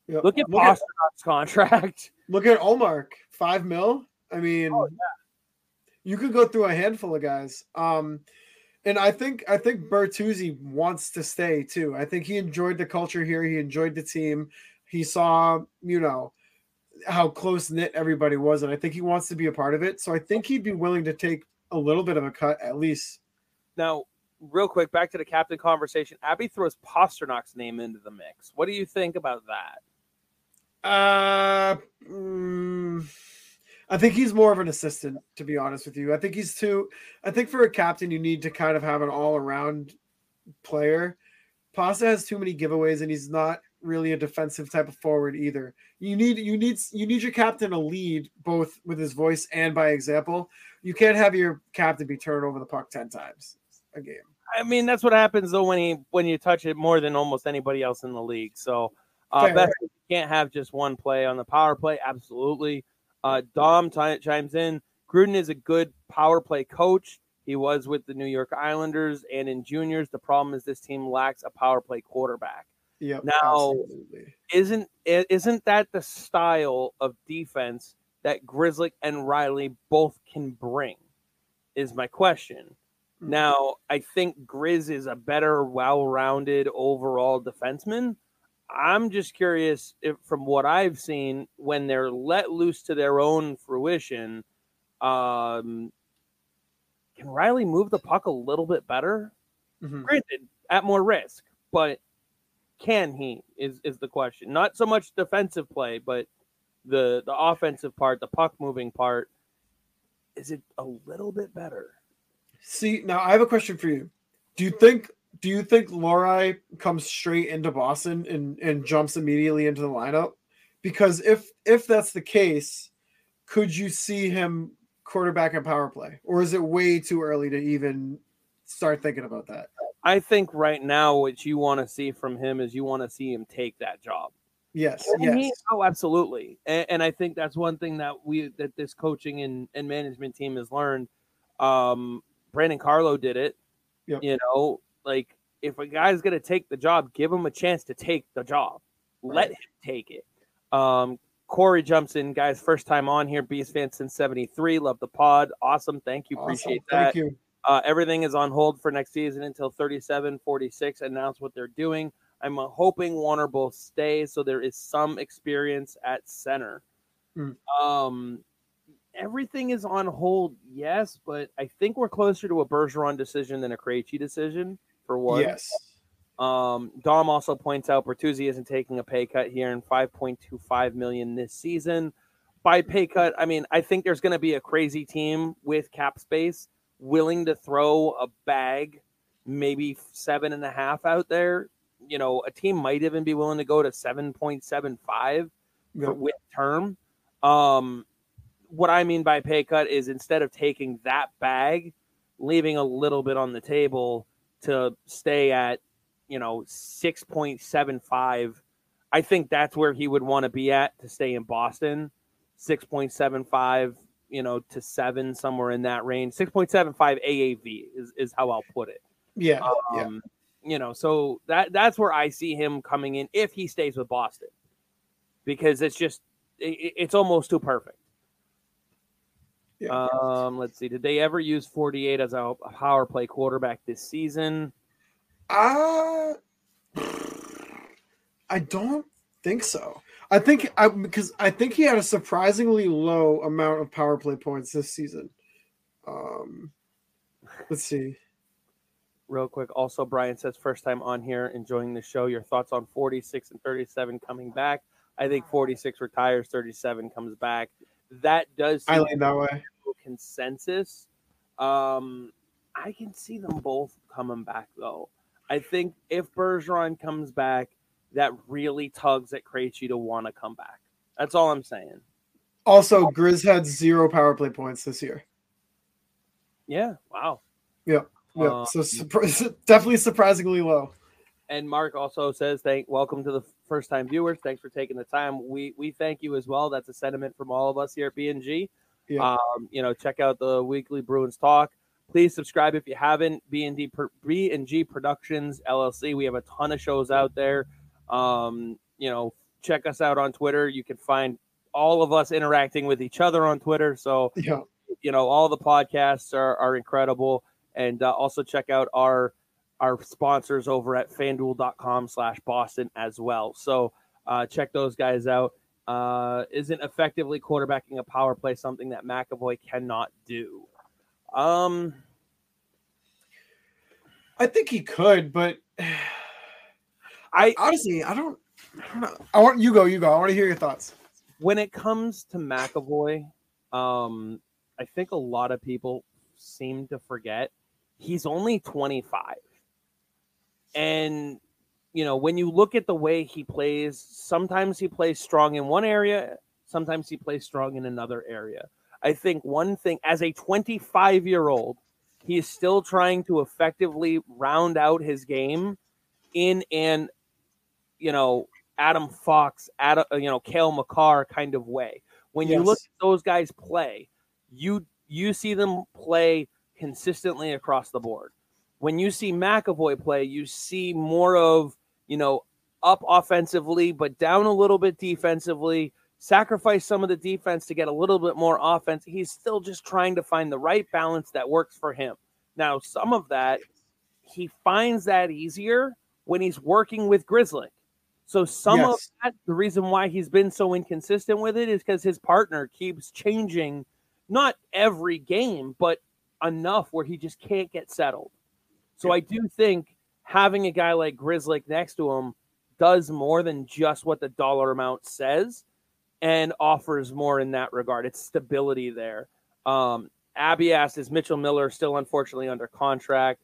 Yep. Look at Pastrnak's contract. Look at Ullmark, [LAUGHS] five mil. I mean, oh, yeah. you could go through a handful of guys. Um, and I think I think Bertuzzi wants to stay too. I think he enjoyed the culture here. He enjoyed the team. He saw, you know, how close knit everybody was, and I think he wants to be a part of it. So I think he'd be willing to take a little bit of a cut at least. Now, real quick, back to the captain conversation. Abby throws Pastrnak's name into the mix. What do you think about that? Uh, mm, I think he's more of an assistant, to be honest with you. I think he's too. I think for a captain, you need to kind of have an all-around player. Pasta has too many giveaways, and he's not really a defensive type of forward either. You need you need you need your captain to lead both with his voice and by example. You can't have your captain be turned over the puck ten times a game. I mean, that's what happens though when he when you touch it more than almost anybody else in the league. So, uh, best you can't have just one play on the power play. Absolutely. Uh, Dom t- chimes in. Gruden is a good power play coach. He was with the New York Islanders and in juniors. The problem is this team lacks a power play quarterback. Yep, now, absolutely. isn't isn't that the style of defense that Grzelcyk and Reilly both can bring? Is my question. Mm-hmm. Now, I think Grizz is a better, well-rounded overall defenseman. I'm just curious if, from what I've seen, when they're let loose to their own fruition, um, can Reilly move the puck a little bit better? Mm-hmm. Granted, at more risk, but can he? Is is the question? Not so much defensive play, but the the offensive part, the puck moving part. Is it a little bit better? See, now I have a question for you. Do you think do you think Lohrei comes straight into Boston and, and jumps immediately into the lineup? Because if if that's the case, could you see him quarterback and power play? Or is it way too early to even start thinking about that? I think right now what you want to see from him is you want to see him take that job. Yes, yes. He, oh, absolutely. And, and, I think that's one thing that we that this coaching and, and management team has learned. Um, Brandon Carlo did it. Yep. You know, like if a guy's gonna take the job, give him a chance to take the job. Right. Let him take it. Um, Corey jumps in, guys. First time on here. Beast fan since '73. Love the pod. Awesome. Thank you. Appreciate that. Thank you. Uh, everything is on hold for next season until 37 46 announce what they're doing. I'm hoping Warner both stays so there is some experience at center. Mm. Um, everything is on hold, yes, but I think we're closer to a Bergeron decision than a Krejci decision for what? Yes. Um, Dom also points out Bertuzzi isn't taking a pay cut here in 5.25 million this season. By pay cut, I mean I think there's going to be a crazy team with cap space willing to throw a bag, maybe seven and a half out there. You know, a team might even be willing to go to 7.75 yep. with term. Um, what I mean by pay cut is instead of taking that bag, leaving a little bit on the table to stay at, you know, 6.75. I think that's where he would want to be at to stay in Boston. 6.75 you know, to seven, somewhere in that range. 6.75 AAV is, is how I'll put it. Yeah. Um, yeah. You know, so that that's where I see him coming in if he stays with Boston because it's just, it, it's almost too perfect. Yeah. Um, let's see. Did they ever use 48 as a power play quarterback this season? Uh I don't think so. I think I because I think he had a surprisingly low amount of power play points this season. Um, let's see. Real quick, also Brian says first time on here, enjoying the show. Your thoughts on 46 and 37 coming back? I think 46 retires, 37 comes back. That does I lean that way. Consensus. Um, I can see them both coming back though. I think if Bergeron comes back, that really tugs at Krejci to want to come back. That's all I'm saying. Also, Grizz had zero power play points this year. Yeah. Wow. Yeah. Yeah. Um, so [LAUGHS] definitely surprisingly low. And Mark also says, "Thank, welcome to the first time viewers. Thanks for taking the time. We we thank you as well. That's a sentiment from all of us here at BNG. Yeah. Um, you know, check out the weekly Bruins talk. Please subscribe if you haven't. BND BNG Productions LLC. We have a ton of shows out there. Um, you know, check us out on Twitter. You can find all of us interacting with each other on Twitter. So, yeah. you know, all the podcasts are, are incredible. And uh, also check out our our sponsors over at fanduel.com slash Boston as well. So uh, check those guys out. Uh, isn't effectively quarterbacking a power play something that McAvoy cannot do? Um, I think he could, but [SIGHS] I honestly, I don't, I don't know. I want you go, you go. I want to hear your thoughts. When it comes to McAvoy, um, I think a lot of people seem to forget he's only 25. And you know, when you look at the way he plays, sometimes he plays strong in one area, sometimes he plays strong in another area. I think one thing as a 25 year old, he is still trying to effectively round out his game in an you know, Adam Fox, Adam, uh, you know, Cale Makar kind of way. When yes. you look at those guys play, you you see them play consistently across the board. When you see McAvoy play, you see more of, you know, up offensively, but down a little bit defensively, sacrifice some of the defense to get a little bit more offense. He's still just trying to find the right balance that works for him. Now, some of that, he finds that easier when he's working with Grzelcyk. So some yes. of that, the reason why he's been so inconsistent with it is because his partner keeps changing, not every game, but enough where he just can't get settled. So I do think having a guy like Grzelcyk next to him does more than just what the dollar amount says and offers more in that regard. It's stability there. Um, Abby asked, is Mitchell Miller still unfortunately under contract?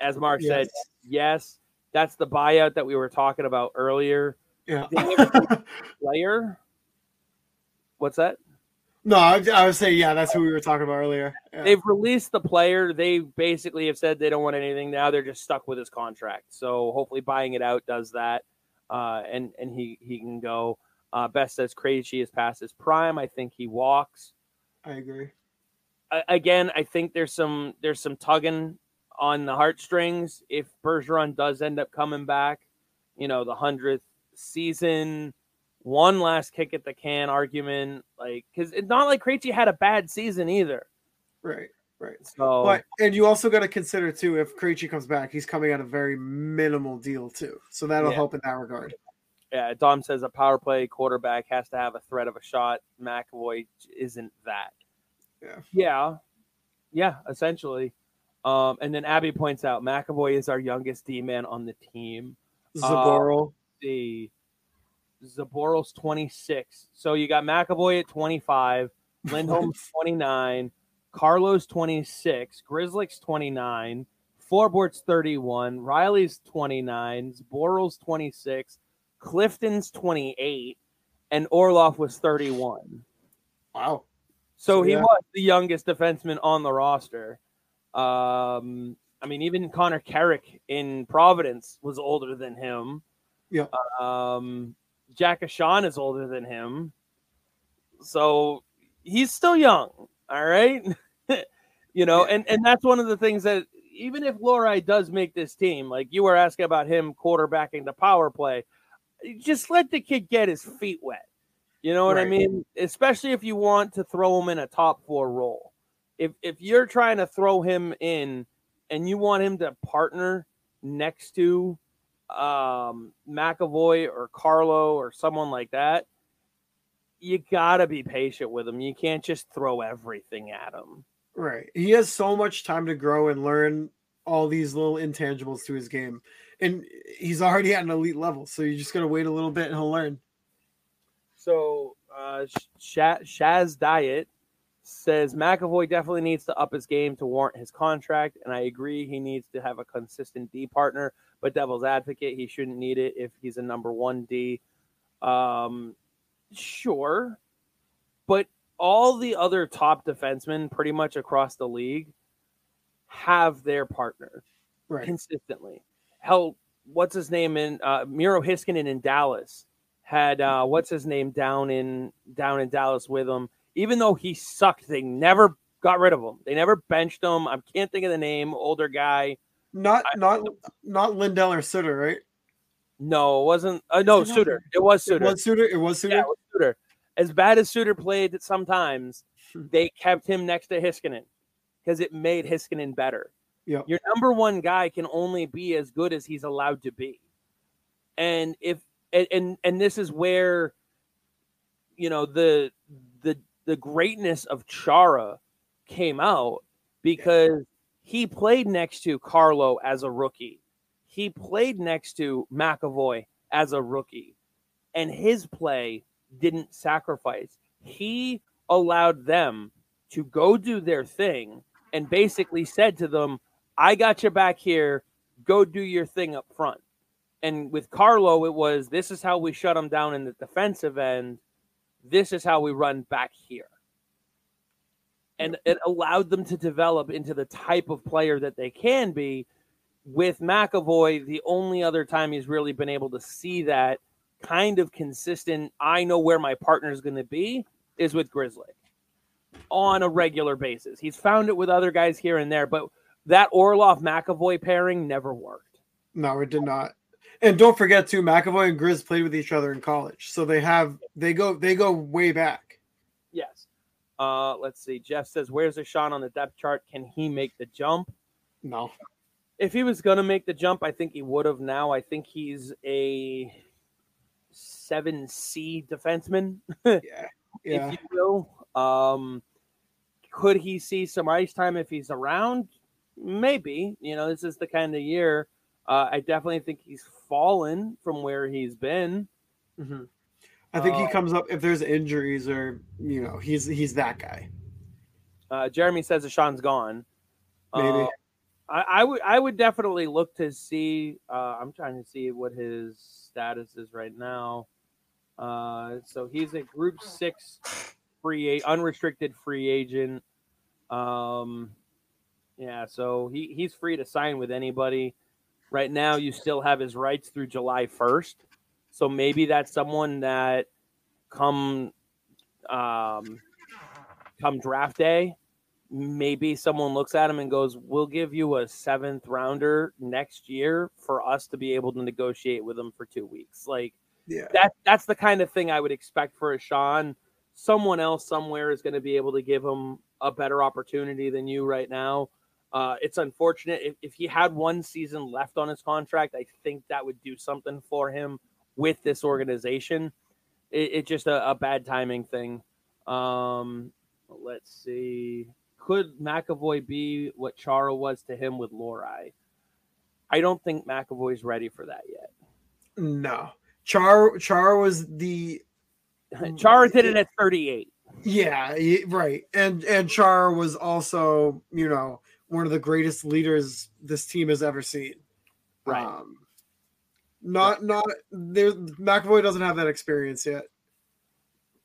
As Mark yes. said, yes. That's the buyout that we were talking about earlier. Yeah. [LAUGHS] player. What's that? No, I, I would say yeah. That's who we were talking about earlier. Yeah. They've released the player. They basically have said they don't want anything now. They're just stuck with his contract. So hopefully, buying it out does that. uh, and and he he can go. Uh, Best says Krejci is past his prime. I think he walks. I agree. I, again, I think there's some there's some tugging on the heartstrings if Bergeron does end up coming back. You know, the hundredth season, one last kick at the can argument, like because it's not like Krejci had a bad season either. Right. Right. So, but and you also got to consider too if Krejci comes back, he's coming at a very minimal deal too, so that'll Yeah. help in that regard. yeah, Dom says a power play quarterback has to have a threat of a shot. McAvoy isn't that. Yeah. Yeah. Yeah, essentially. Um, and then Abby points out McAvoy is our youngest D man on the team. Zboril, The Zboril's 26. So you got McAvoy at 25, Lindholm [LAUGHS] 29, Carlo's 26, Grzelcyk's 29, Forbort's 31, Reilly's 29, Zboril's 26, Clifton's 28, and Orlov was 31. wow. So So, he yeah. was the youngest defenseman on the roster. Um, I mean, even Connor Carrick in Providence was older than him. Yeah. Um, Jack Ahcan is older than him. So he's still young. All right. [LAUGHS] you know, and, and that's one of the things that even if Lohrei does make this team, like you were asking about him quarterbacking the power play, just let the kid get his feet wet. You know what I mean? Especially if you want to throw him in a top four role. If if you're trying to throw him in and you want him to partner next to um, McAvoy or Carlo or someone like that, you gotta be patient with him. You can't just throw everything at him. Right. He has so much time to grow and learn all these little intangibles to his game. And he's already at an elite level. So you just got to wait a little bit and he'll learn. So uh, Shaz Diet says McAvoy definitely needs to up his game to warrant his contract, and I agree he needs to have a consistent D partner. But Devil's advocate, he shouldn't need it if he's a number one D. Um, sure, but all the other top defensemen, pretty much across the league, have their partner Right. consistently. Hell, what's his name in uh, Miro Heiskanen in Dallas had uh, what's his name down in down in Dallas with him. Even though he sucked, they never got rid of him. They never benched him. I can't think of the name. Older guy. Not not not Lindell or Sutter, right? No, it wasn't. Uh, no, Was it? Suter. It was It Suter. was Suter. It was Suter. Yeah, it was Suter. As bad as Suter played sometimes, Hmm. they kept him next to Heiskanen because it made Heiskanen better. Yep. Your number one guy can only be as good as he's allowed to be. And if and and, and this is where you know the the the greatness of Chara came out because he played next to Carlo as a rookie. He played next to McAvoy as a rookie. And his play didn't sacrifice. He allowed them to go do their thing and basically said to them, I got you back here. Go do your thing up front. And with Carlo, it was this is how we shut him down in the defensive end. This is how we run back here. And it allowed them to develop into the type of player that they can be. With McAvoy, the only other time he's really been able to see that kind of consistent, I know where my partner is going to be, is with Grizzly on a regular basis. He's found it with other guys here and there, but that Orlov McAvoy pairing never worked. No, it did not. And don't forget too, McAvoy and Grizz played with each other in college, so they have they go they go way back. Yes. Uh, let's see. Jeff says, "Where's Ahcan on the depth chart? Can he make the jump? No, If he was going to make the jump, I think he would have. Now, I think he's a seven C defenseman, yeah, [LAUGHS] if yeah, you will. Um, could he see some ice time if he's around? Maybe. You know, this is the kind of year. Uh, I definitely think he's fallen from where he's been. hmm I think he Uh, comes up if there's injuries or you know he's he's that guy. Uh, Jeremy says Ahcan's gone. Maybe. Uh, I, I would I would definitely look to see. Uh, I'm trying to see what his status is right now. Uh, so he's a Group Six free unrestricted free agent. Um, yeah, so he, he's free to sign with anybody. Right now, you still have his rights through July 1st. So maybe that's someone that come um, come draft day, maybe someone looks at him and goes, "We'll give you a seventh rounder next year for us to be able to negotiate with him for two weeks." Like, yeah, that that's the kind of thing I would expect for a Sean. Someone else somewhere is going to be able to give him a better opportunity than you right now. Uh, it's unfortunate if, if he had one season left on his contract. I think that would do something for him with this organization. It, it's just a, a, bad timing thing. Um, let's see. Could McAvoy be what Chara was to him with Lohrei? I don't think McAvoy's ready for that yet. No. Char Char was the [LAUGHS] Chara did it at 38. Yeah, right. And and Char was also, you know, one of the greatest leaders this team has ever seen. Right. Um, not not there. McAvoy doesn't have that experience yet.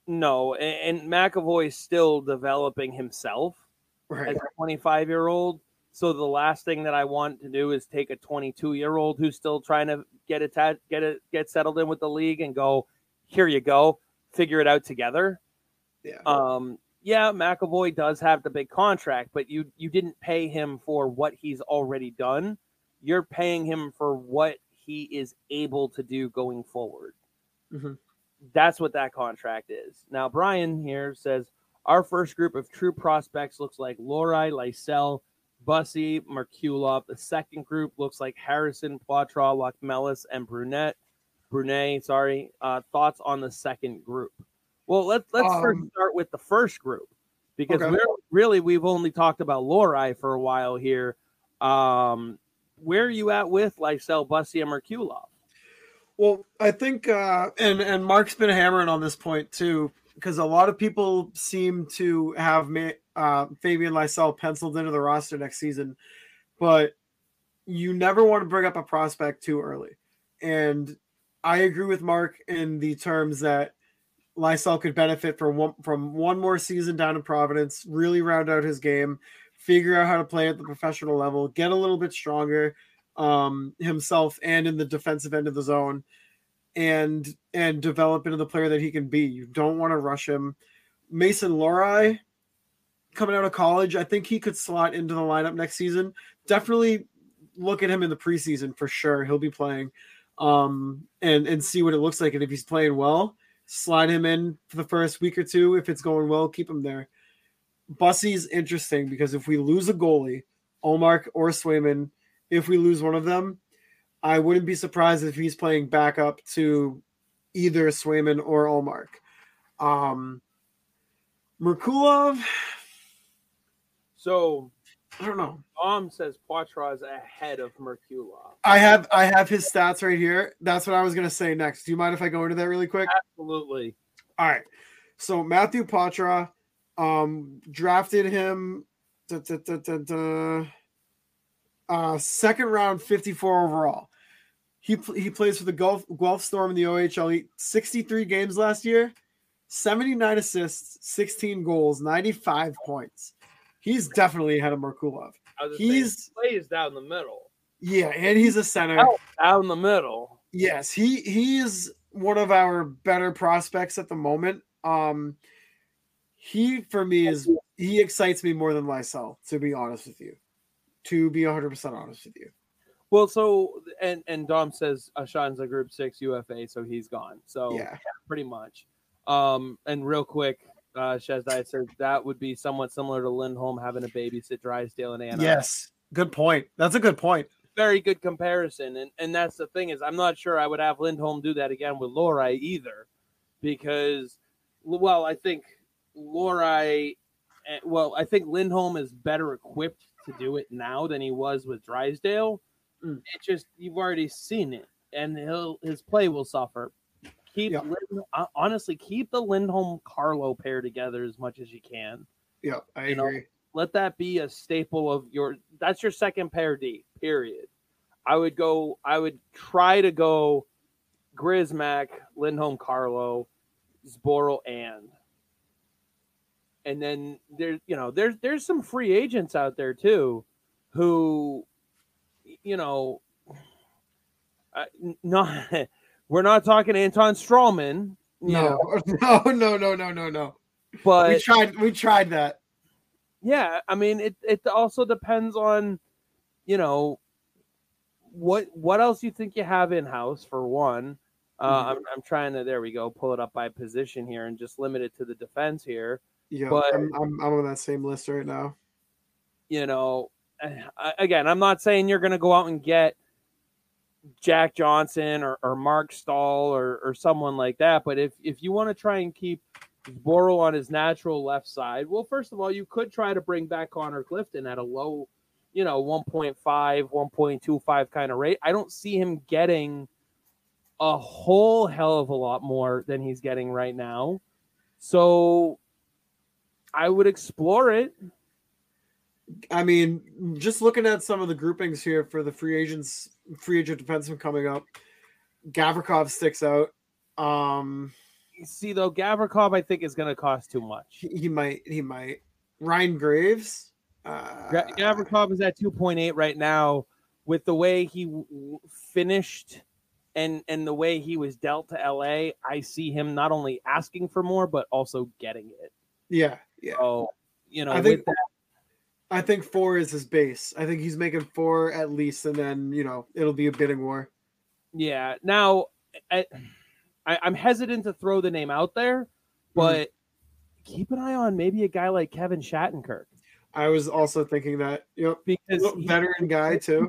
No, and, and McAvoy still developing himself right. as a 25 year old. So the last thing that I want to do is take a 22 year old who's still trying to get it get it get settled in with the league and go, here you go, figure it out together. Yeah. Um. Yeah, McAvoy does have the big contract, but you you didn't pay him for what he's already done. You're paying him for what he is able to do going forward. Mm-hmm. That's what that contract is. Now, Brian here says our first group of true prospects looks like Lohrei, Lysell, Bussi, Merkulov. The second group looks like Harrison, Poitras, Locmelis, and Brunette. Brunet, sorry. Uh, thoughts on the second group? Well, let's let's um, first start with the first group because okay. really we've only talked about Lohrei for a while here. Um, where are you at with Lysell, Bussi, and Merkulov? Well, I think, uh, and and Mark's been hammering on this point too, because a lot of people seem to have uh, Fabian Lysell penciled into the roster next season, but you never want to bring up a prospect too early. And I agree with Mark in the terms that Lysell could benefit from one, from one more season down in Providence, really round out his game, figure out how to play at the professional level, get a little bit stronger um, himself and in the defensive end of the zone, and and develop into the player that he can be. You don't want to rush him. Mason Lohrei, coming out of college, I think he could slot into the lineup next season. Definitely look at him in the preseason for sure. He'll be playing, um, and and see what it looks like. And if he's playing well, slide him in for the first week or two. If it's going well, keep him there. Bussi's interesting because if we lose a goalie, Ullmark or Swayman, if we lose one of them, I wouldn't be surprised if he's playing backup to either Swayman or Ullmark. Um, Merkulov. So I don't know. Dom says Poitras ahead of Merkulov. I have I have his stats right here. That's what I was gonna say next. Do you mind if I go into that really quick? Absolutely. All right. So Matthew Poitras um, drafted him da, da, da, uh, second round, 54 overall. He he plays for the Gulf Guelph Storm in the OHL. 63 games last year, 79 assists, 16 goals, 95 points. He's definitely ahead of Merkulov. He's saying, plays down the middle. Yeah, and he's a center out, down the middle. Yes, he he is one of our better prospects at the moment. Um, he for me is he excites me more than Lysell, to be honest with you. To be 100 percent honest with you. Well, so and and Dom says Ahcan's a Group Six UFA, so he's gone. So yeah, pretty much. Um, and real quick, uh, Shazdai says that would be somewhat similar to Lindholm having a babysit Drysdale and Anna. Yes, good point. That's a good point. Very good comparison, and and that's the thing is I'm not sure I would have Lindholm do that again with Lohrei either, because well I think Lohrei, eh, well, I think Lindholm is better equipped to do it now than he was with Drysdale. Mm. It just you've already seen it, and he'll his play will suffer. Keep yeah. Lind, uh, honestly keep the Lindholm Carlo pair together as much as you can. Yeah, I you agree. Know, let that be a staple of your. That's your second pair D. Period. I would go. I would try to go. Grzelcyk, Lindholm, Carlo, Zboril, and and then there's you know there's there's some free agents out there too who you know uh, not [LAUGHS] We're not talking Anton Stralman. [LAUGHS] No, no, no, no, no, no, no. But we tried. We tried that. Yeah, I mean, it. It also depends on, you know, what what else you think you have in house for one. Uh, mm-hmm. I'm, I'm trying to there we go pull it up by position here and just limit it to the defense here. Yeah, but I'm, I'm, I'm on that same list right now. You know, again, I'm not saying you're going to go out and get Jack Johnson or, or Marc Staal or, or someone like that, but if if you want to try and keep Boro on his natural left side, well, first of all, you could try to bring back Connor Clifton at a low you know 1.5 1.25 kind of rate i don't see him getting a whole hell of a lot more than he's getting right now so i would explore it. I mean just looking at some of the groupings here for the free agents free agent defenseman coming up gavrikov sticks out. Um see though gavrikov i think is going to cost too much. he, he might he might. Ryan graves uh, Gavrikov is at 2.8 right now. With the way he w- finished and and the way he was dealt to LA, I see him not only asking for more but also getting it. Yeah, yeah. So you know, I think that, I think four is his base. I think he's making four at least, and then you know it'll be a bidding war. Yeah. Now, I, I am hesitant to throw the name out there, but mm-hmm. keep an eye on maybe a guy like Kevin Shattenkirk. I was also thinking that. Yep. Because veteran guy too.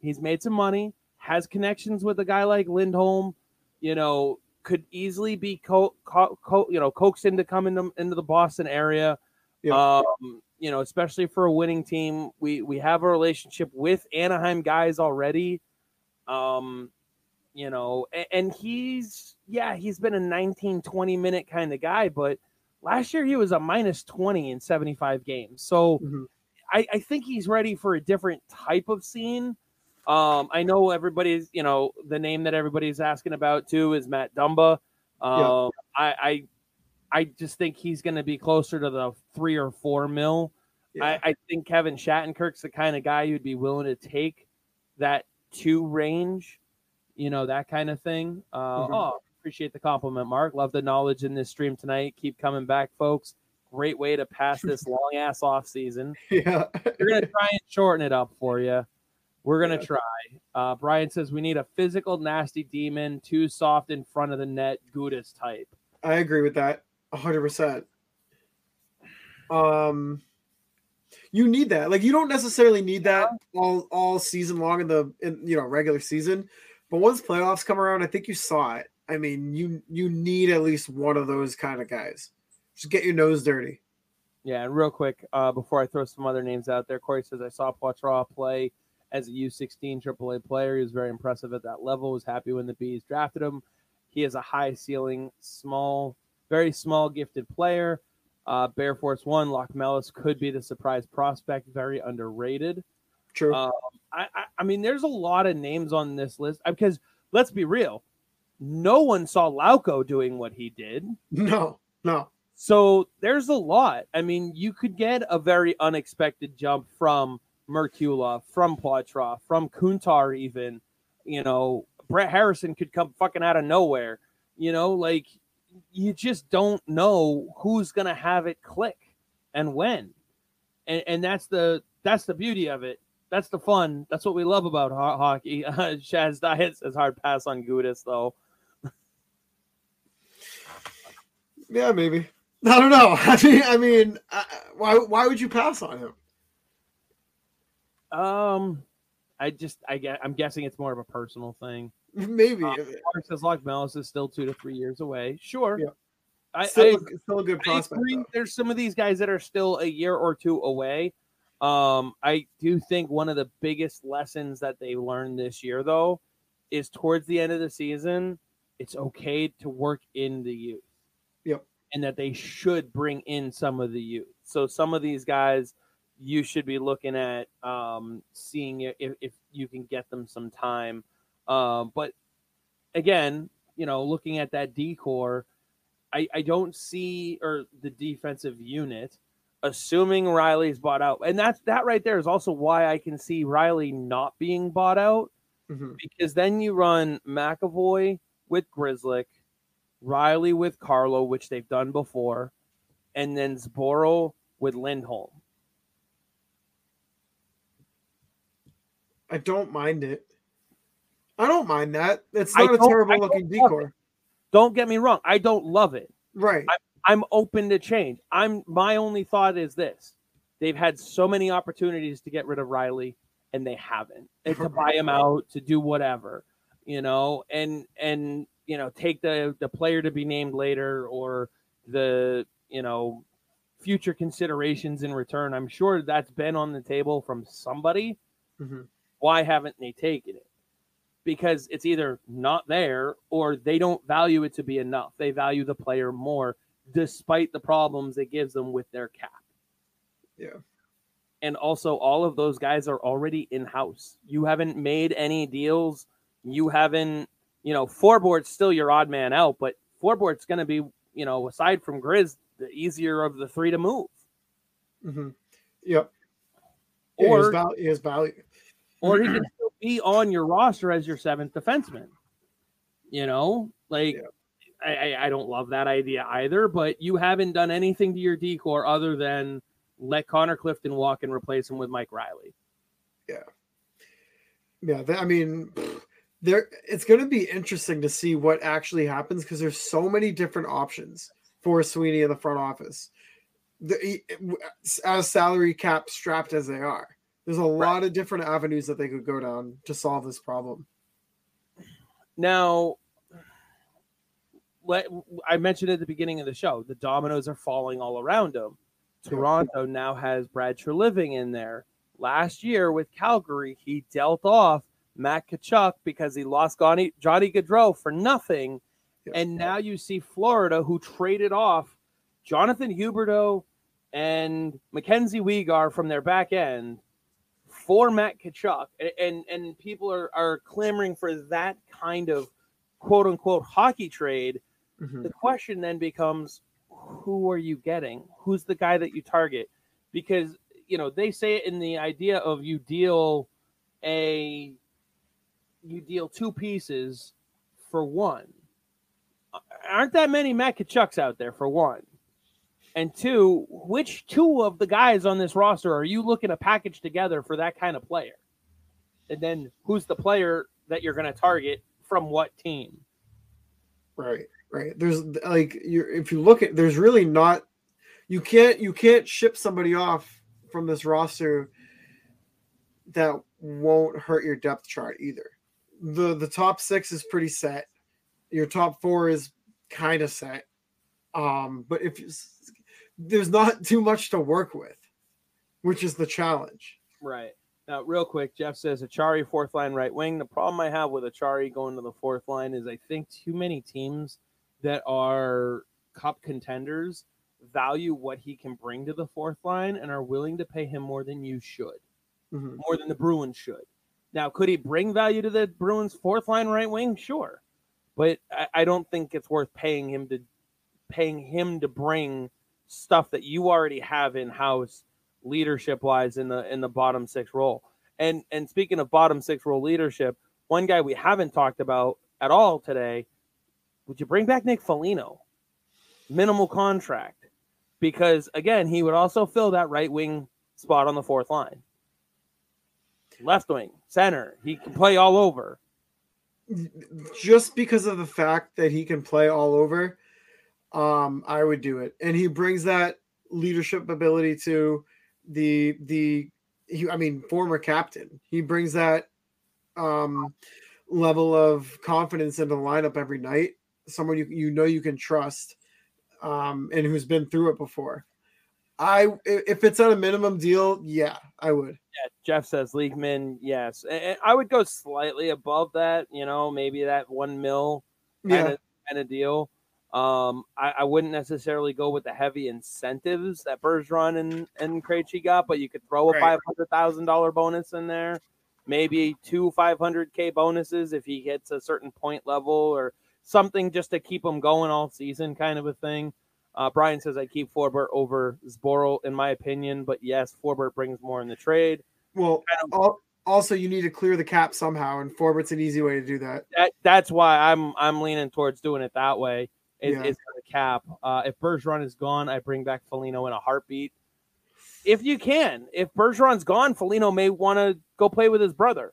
He's made some money, has connections with a guy like Lindholm, you know, could easily be co-, co-, co- you know coaxed into coming to, into the Boston area. Yep. Um, you know, especially for a winning team. We we have a relationship with Anaheim guys already. Um, you know, and, and he's yeah, he's been a 19, 20 minute kind of guy, but Last year he was a minus 20 in 75 games. So mm-hmm. I, I, think he's ready for a different type of scene. Um, I know everybody's, you know, the name that everybody's asking about too is Matt Dumba. Um, yeah. I, I, I just think he's going to be closer to the three or four mil. Yeah. I, I think Kevin Shattenkirk's the kind of guy who'd be willing to take that two range, you know, that kind of thing. Uh, mm-hmm. Oh, Appreciate the compliment, Mark. Love the knowledge in this stream tonight. Keep coming back, folks. Great way to pass [LAUGHS] this long ass off season. Yeah. We're gonna try and shorten it up for you. We're gonna try. Uh, Brian says we need a physical, nasty demon, too soft in front of the net, Gudas type. I agree with that, hundred percent. Um, you need that. Like you don't necessarily need that all all season long in the in you know regular season, but once playoffs come around, I think you saw it. I mean, you you need at least one of those kind of guys. Just get your nose dirty. Yeah, and real quick, uh, before I throw some other names out there, Corey says I saw Poitras play as a U16 AAA player. He was very impressive at that level. Was happy when the Bees drafted him. He has a high ceiling, small, very small, gifted player. Uh, Bear Force One, Locmelis could be the surprise prospect. Very underrated. True. Um, I, I, I mean, there's a lot of names on this list because let's be real no one saw Lauko doing what he did. No, no. So there's a lot. I mean, you could get a very unexpected jump from Merkulov, from Poitras, from Kuntar, even. You know, Brett Harrison could come fucking out of nowhere. You know, like you just don't know who's gonna have it click and when. And and that's the that's the beauty of it. That's the fun. That's what we love about hockey. [LAUGHS] Shaz Diet says hard pass on Gudas though. Yeah, maybe. I don't know. [LAUGHS] I mean, I mean, uh, why why would you pass on him? Um, I just I get I'm guessing it's more of a personal thing. Maybe. Um, says Locmelis is still two to three years away. Sure. Yeah. I, still, I, still a good prospect. There's some of these guys that are still a year or two away. Um, I do think one of the biggest lessons that they learned this year, though, is towards the end of the season, it's okay to work in the youth. Yep. And that they should bring in some of the youth. So some of these guys you should be looking at um, seeing if, if you can get them some time. Um, but again, you know, looking at that D corps, I, I don't see or the defensive unit, assuming Reilly's bought out, and that's that right there is also why I can see Reilly not being bought out, mm-hmm. because then you run McAvoy, with Grzelcyk, Reilly with Carlo, which they've done before, and then Zboril with Lindholm. I don't mind it. I don't mind that. It's not a terrible looking D corps. Don't get me wrong. I don't love it. Right. I'm, I'm open to change. I'm my only thought is this: they've had so many opportunities to get rid of Reilly, and they haven't. [LAUGHS] And to buy him out, to do whatever, you know, and and you know, take the the player to be named later or the you know future considerations in return. I'm sure that's been on the table from somebody. Mm-hmm. Why haven't they taken it? Because it's either not there or they don't value it to be enough. They value the player more, despite the problems it gives them with their cap. Yeah. And also, all of those guys are already in house. You haven't made any deals. You haven't, you know, Forbort's still your odd man out, but Forbort's going to be, you know, aside from Grizz, the easier of the three to move. Mm-hmm. Yep. Or his value, his value. Or he can mm-hmm. still be on your roster as your seventh defenseman. You know, like yeah. I, I don't love that idea either, but you haven't done anything to your D corps other than let Connor Clifton walk and replace him with Mike Reilly. Yeah. Yeah. I mean, [SNIFFS] there it's going to be interesting to see what actually happens because there's so many different options for Sweeney in the front office. The, as salary cap strapped as they are, there's a right. lot of different avenues that they could go down to solve this problem. Now, I mentioned at the beginning of the show, the dominoes are falling all around them. Toronto now has Brad Treliving in there. Last year with Calgary, he dealt off Matt Tkachuk because he lost Johnny, Johnny Gaudreau for nothing. And now you see Florida, who traded off Jonathan Huberdeau and Mackenzie Weegar from their back end for Matt Tkachuk. And, and, and people are, are clamoring for that kind of quote unquote hockey trade. Mm-hmm. The question then becomes who are you getting? Who's the guy that you target? Because you know they say it in the idea of you deal a you deal two pieces for one. Aren't that many Matt Tkachuks out there for one? And two, which two of the guys on this roster are you looking to package together for that kind of player? And then who's the player that you're going to target from what team? Right right? There's like you if you look at there's really not you can't you can't ship somebody off from this roster that won't hurt your depth chart either. The the top 6 is pretty set. Your top 4 is kind of set. Um but if there's not [LAUGHS] too much to work with, which is the challenge. Right. Now, real quick, Jeff says Acciari fourth line right wing. The problem I have with Acciari going to the fourth line is I think too many teams that are cup contenders value what he can bring to the fourth line and are willing to pay him more than you should, mm-hmm. more than the Bruins should. Now, could he bring value to the Bruins fourth line right wing? Sure, but I, I don't think it's worth paying him to paying him to bring stuff that you already have in house leadership wise in the in the bottom six role. And and speaking of bottom six role leadership, one guy we haven't talked about at all today would you bring back Nick Foligno? Minimal contract. Because again, he would also fill that right wing spot on the fourth line. Left wing, center. He can play all over. Just because of the fact that he can play all over, um, I would do it. And he brings that leadership ability to the the he, I mean, former captain. He brings that um level of confidence into the lineup every night someone you you know you can trust, um, and who's been through it before. I if it's on a minimum deal, yeah, I would. Yeah, Jeff says league min, yes. I would go slightly above that, you know, maybe that one mil kind yeah. of kind of deal. Um, I, I, wouldn't necessarily go with the heavy incentives that Bergeron and and Krejci got, but you could throw a five hundred thousand dollar bonus in there, maybe two five hundred k bonuses if he hits a certain point level or something just to keep them going all season, kind of a thing. Uh, Brian says I keep Forbort over Zboril in my opinion, but yes, Forbort brings more in the trade. Well, also you need to clear the cap somehow, and Forbort's an easy way to do that. that that's why I'm I'm leaning towards doing it that way. It, Yeah. It's the cap. Uh, if Bergeron is gone, I bring back Foligno in a heartbeat. If you can, if Bergeron's gone, Foligno may want to go play with his brother.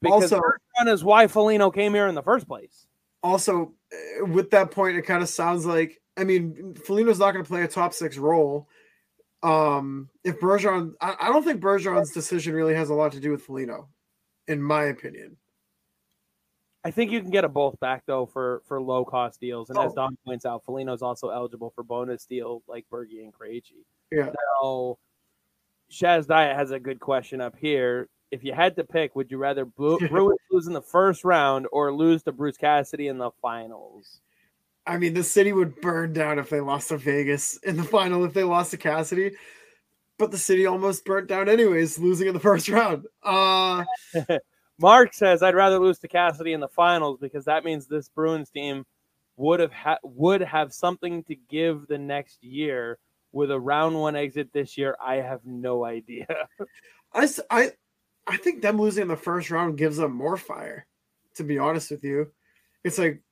Because Also- Bergeron is why Foligno came here in the first place. Also, uh, with that point, it kind of sounds like I mean, Foligno's not going to play a top six role. Um, if Bergeron, I, I don't think Bergeron's decision really has a lot to do with Foligno, in my opinion. I think you can get them both back though for for low cost deals. And as Oh. Don points out, Foligno's also eligible for bonus deal like Bergie and Krejci. Yeah. So Shaz Diet has a good question up here. If you had to pick, would you rather [LAUGHS] Bruins lose in the first round or lose to Bruce Cassidy in the finals? I mean, the city would burn down if they lost to Vegas in the final if they lost to Cassidy. But the city almost burnt down anyways, losing in the first round. Uh [LAUGHS] Mark says I'd rather lose to Cassidy in the finals because that means this Bruins team would have ha- would have something to give the next year with a round one exit this year. I have no idea. [LAUGHS] I, I, I think them losing in the first round gives them more fire. To be honest with you, it's like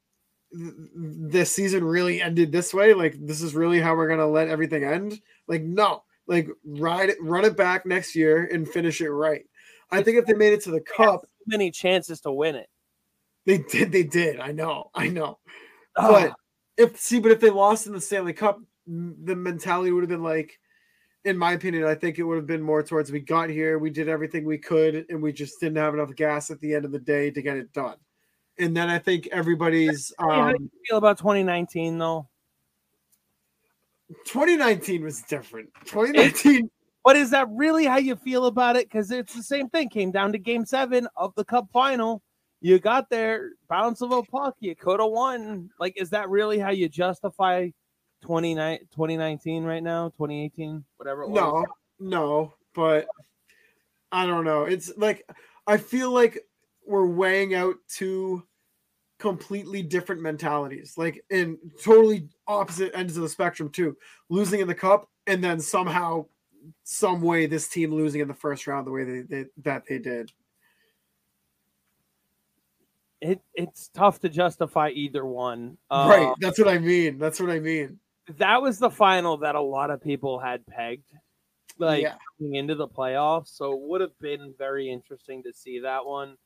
th- this season really ended this way. Like this is really how we're gonna let everything end. Like no, like ride it, run it back next year and finish it right. I think if they made it to the cup, So many chances to win it. they did. They did. I know. I know. But if see, but if they lost in the Stanley Cup, the mentality would have been like, in my opinion, I think it would have been more towards we got here, we did everything we could, and we just didn't have enough gas at the end of the day to get it done. And then I think everybody's Hey, how do um, you feel about 2019 though? 2019 was different. [LAUGHS] 2019, But is that really how you feel about it? Because it's the same thing. Came down to game seven of the cup final. You got there, bounce of a puck, you could have won. Like, is that really how you justify 29 2019 right now? 2018, whatever it was. no, no, but I don't know. It's like I feel like we're weighing out two completely different mentalities, like in totally opposite ends of the spectrum too. Losing in the cup, and then somehow, some way, this team losing in the first round the way they, they that they did. It, it's tough to justify either one. Right, that's what I mean. That's what I mean. that was the final that a lot of people had pegged like Yeah. coming into the playoffs so it would have been very interesting to see that one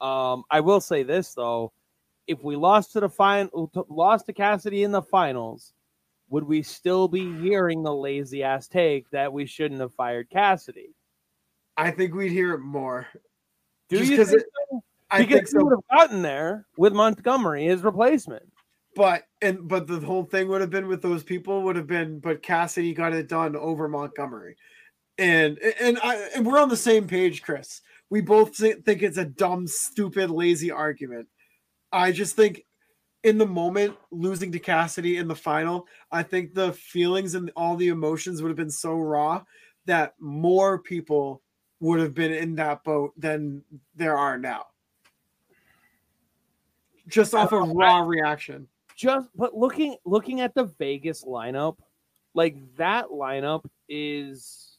um i will say this though if we lost to the final lost to cassidy in the finals would we still be hearing the lazy ass take that we shouldn't have fired cassidy I think we'd hear it more. do Just you think it- so? I because think he would have gotten there with montgomery his replacement But and but the whole thing would have been with those people would have been but Cassidy got it done over Montgomery. And and I and we're on the same page, Chris. We both think it's a dumb, stupid, lazy argument. I just think in the moment losing to Cassidy in the final, I think the feelings and all the emotions would have been so raw that more people would have been in that boat than there are now. Just off of raw reaction. just but looking looking at the Vegas lineup, like that lineup is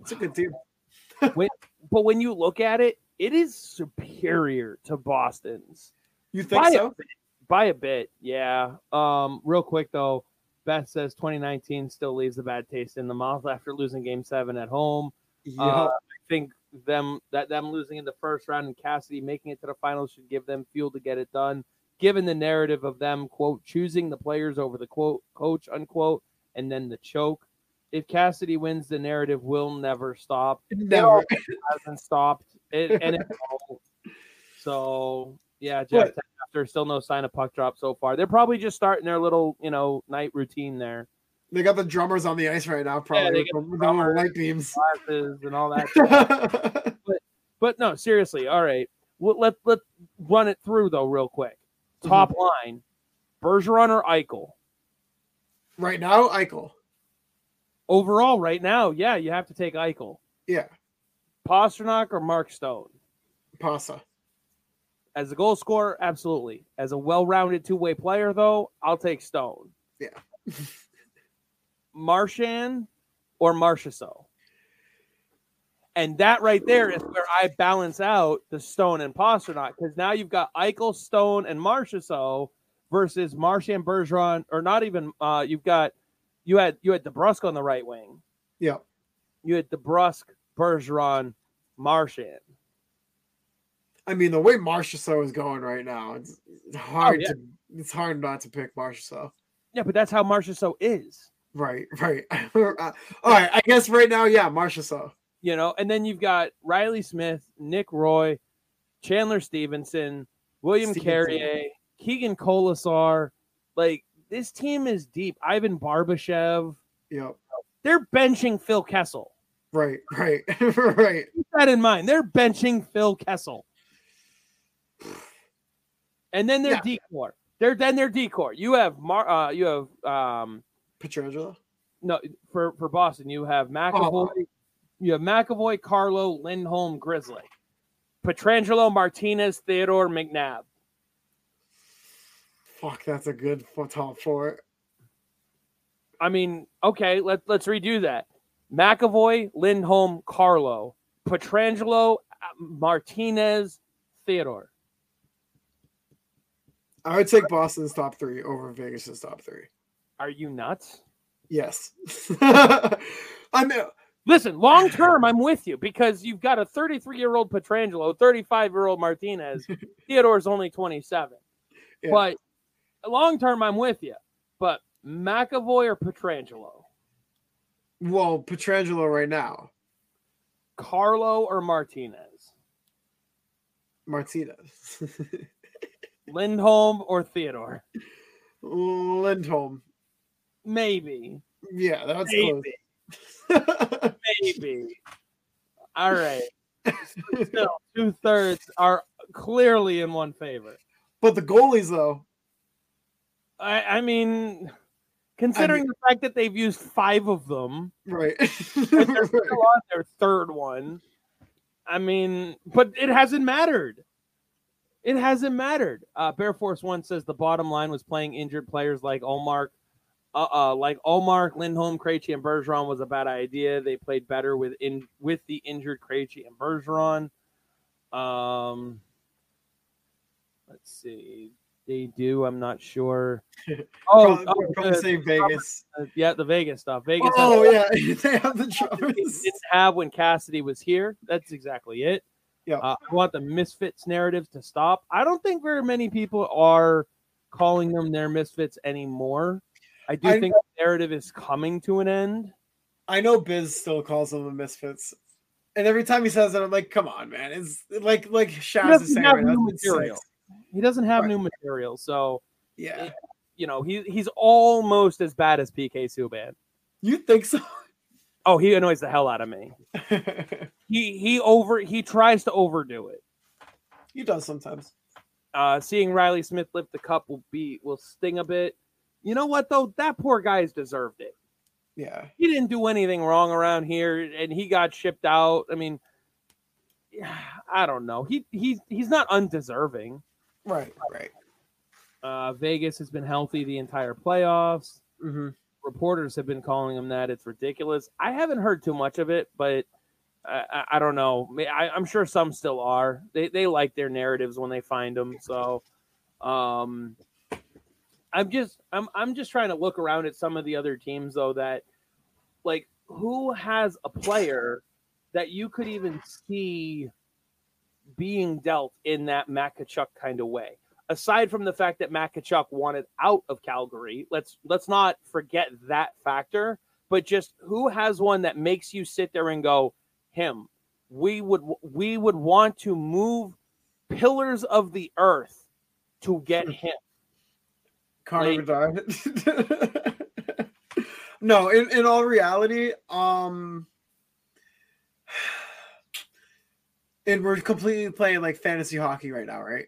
It's a good team. [SIGHS] but when you look at it, it is superior to Boston's. You think By so? bit. By a bit, yeah. Um, real quick though, Beth says 2019 still leaves a bad taste in the mouth after losing game seven at home. Yeah. Uh, I think them that them losing in the first round and Cassidy making it to the finals should give them fuel to get it done. Given the narrative of them quote choosing the players over the quote coach unquote and then the choke. If Cassidy wins, the narrative will never stop. Never. It hasn't stopped, it, and it [LAUGHS] so yeah, Jeff. After still no sign of puck drop so far, they're probably just starting their little you know night routine there, They got the drummers on the ice right now, probably they with the- light beams. and all that. [LAUGHS] But no, seriously, all right. Well, let let run it through though, real quick. Mm-hmm. Top line: Bergeron or Eichel. right now, Eichel. Overall, right now, yeah, you have to take Eichel. Yeah, Pastrnak or Mark Stone. Pasa. As a goal scorer, absolutely. As a well-rounded two-way player, though, I'll take Stone. Yeah. [LAUGHS] Marchand or Marchessault. And that right there is where I balance out the Stone and Pastrnak because now you've got Eichel, Stone, and Marchessault versus Marchand Bergeron, or not even. Uh, you've got you had you had DeBrusk on the right wing. Yeah. You had DeBrusk, Bergeron, Marchand. I mean, the way Marchessault is going right now, it's, it's hard Oh, yeah. to it's hard not to pick Marchessault. Yeah, but that's how Marchessault is. Right, [LAUGHS] right. [LAUGHS] All right, I guess right now, yeah, Marchessault. You know, and then you've got Reilly Smith, Nick Roy, Chandler Stephenson, William Stevenson. Carrier, Keegan Kolesar. Like this team is deep. Ivan Barbashev. Yep. They're benching Phil Kessel. Right, [LAUGHS] right, right. Keep that in mind. They're benching Phil Kessel. And then their Yeah. D corps. They're then their D corps. You have Mar uh you have um Pietrangelo. no for for Boston, you have McAvoy, Oh. you have McAvoy, Carlo, Lindholm, Grizzly, Pietrangelo, Martinez, Theodore, McNabb. Fuck, that's a good top four. I mean, okay, let let's redo that. McAvoy, Lindholm, Carlo, Pietrangelo, uh, Martinez, Theodore. I would take Boston's top three over Vegas's top three. Are you nuts? Yes. [LAUGHS] I mean, Listen, long [SIGHS] term, I'm with you because you've got a 33 year old Pietrangelo, 35 year old Martinez. [LAUGHS] Theodore's only 27. Yeah. But long term, I'm with you. But McAvoy or Pietrangelo, well, Pietrangelo right now, Carlo or Martinez, Martinez, [LAUGHS] Lindholm or Theodore, Lindholm. maybe, Yeah, that's Maybe. close. maybe. All right. [LAUGHS] Still, two thirds are clearly in one favor. but the goalies, though, I, I mean, considering the fact that they've used five of them, right? they're [LAUGHS] still on their third one. I mean, but it hasn't mattered. It hasn't mattered. Uh, Bear Force One says the bottom line was playing injured players like Omar, uh, uh like Omar, Lindholm, Krejci, and Bergeron was a bad idea. They played better with in with the injured Krejci and Bergeron. Um, let's see. They do. I'm not sure. [LAUGHS] Oh, probably, oh, probably the- say Vegas. uh, yeah, the Vegas stuff. Vegas. Oh yeah, [LAUGHS] they have the [LAUGHS] they didn't have when Cassidy was here. That's exactly it. Yeah. Uh, I want the misfits narratives to stop. I don't think very many people are calling them their misfits anymore. I do I- think the narrative is coming to an end. I know Biz still calls them the Misfits, and every time he says it, I'm like, "Come on, man!" It's like like Shaz is saying have right now, new material. He doesn't have Right. new material, so Yeah, you know he he's almost as bad as PK Subban. you think so? Oh, he annoys the hell out of me. [LAUGHS] He he over he tries to overdo it. he does sometimes. uh, seeing Reilly Smith lift the cup will be will sting a bit. You know what though? That poor guy's deserved it. Yeah, He didn't do anything wrong around here, and he got shipped out. I mean, [SIGHS] I don't know. He he he's not undeserving. right, right. Uh, Vegas has been healthy the entire playoffs. Mm-hmm. Reporters have been calling him that. It's ridiculous. I haven't heard too much of it, but I, I, don't know. I, I'm sure some still are. They they like their narratives when they find them. So, um, I'm just I'm I'm just trying to look around at some of the other teams though that like who has a player that you could even see being dealt in that Matt kind of way. Aside from the fact that Matt Tkachuk wanted out of Calgary, let's let's not forget that factor. But just who has one that makes you sit there and go, him? We would we would want to move pillars of the earth to get him. Connor Like- [LAUGHS] no, in, in all reality, um [SIGHS] and we're completely playing like fantasy hockey right now, right?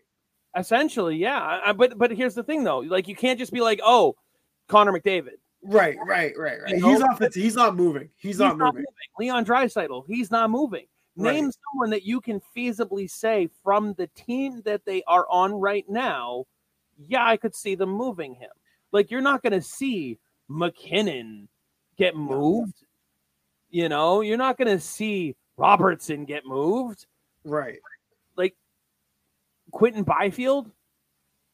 Essentially, yeah. I- I- But but here's the thing though, like you can't just be like, oh, Connor McDavid. Right, right, right, right. You He's know? off the he's not moving. He's, not moving. Leon Draisaitl, he's not moving. Right. Name someone that you can feasibly say from the team that they are on right now. Yeah, I could see them moving him. Like you're not going to see MacKinnon get moved. You know, you're not going to see Robertson get moved. Right. Quinton Byfield.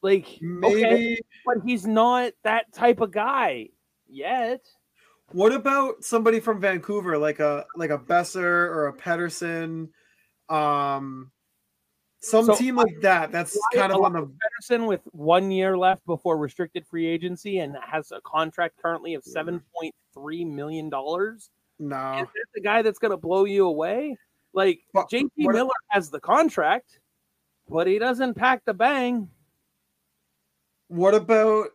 Like maybe, okay, but he's not that type of guy yet. What about somebody from Vancouver, like a like a Boeser or a Pettersson, Um, some so, team like that. That's kind of on the Pettersson with one year left before restricted free agency and has a contract currently of seven point three million dollars. No, is that the guy that's going to blow you away? Like but, JT Miller has the contract, but he doesn't pack the bang. What about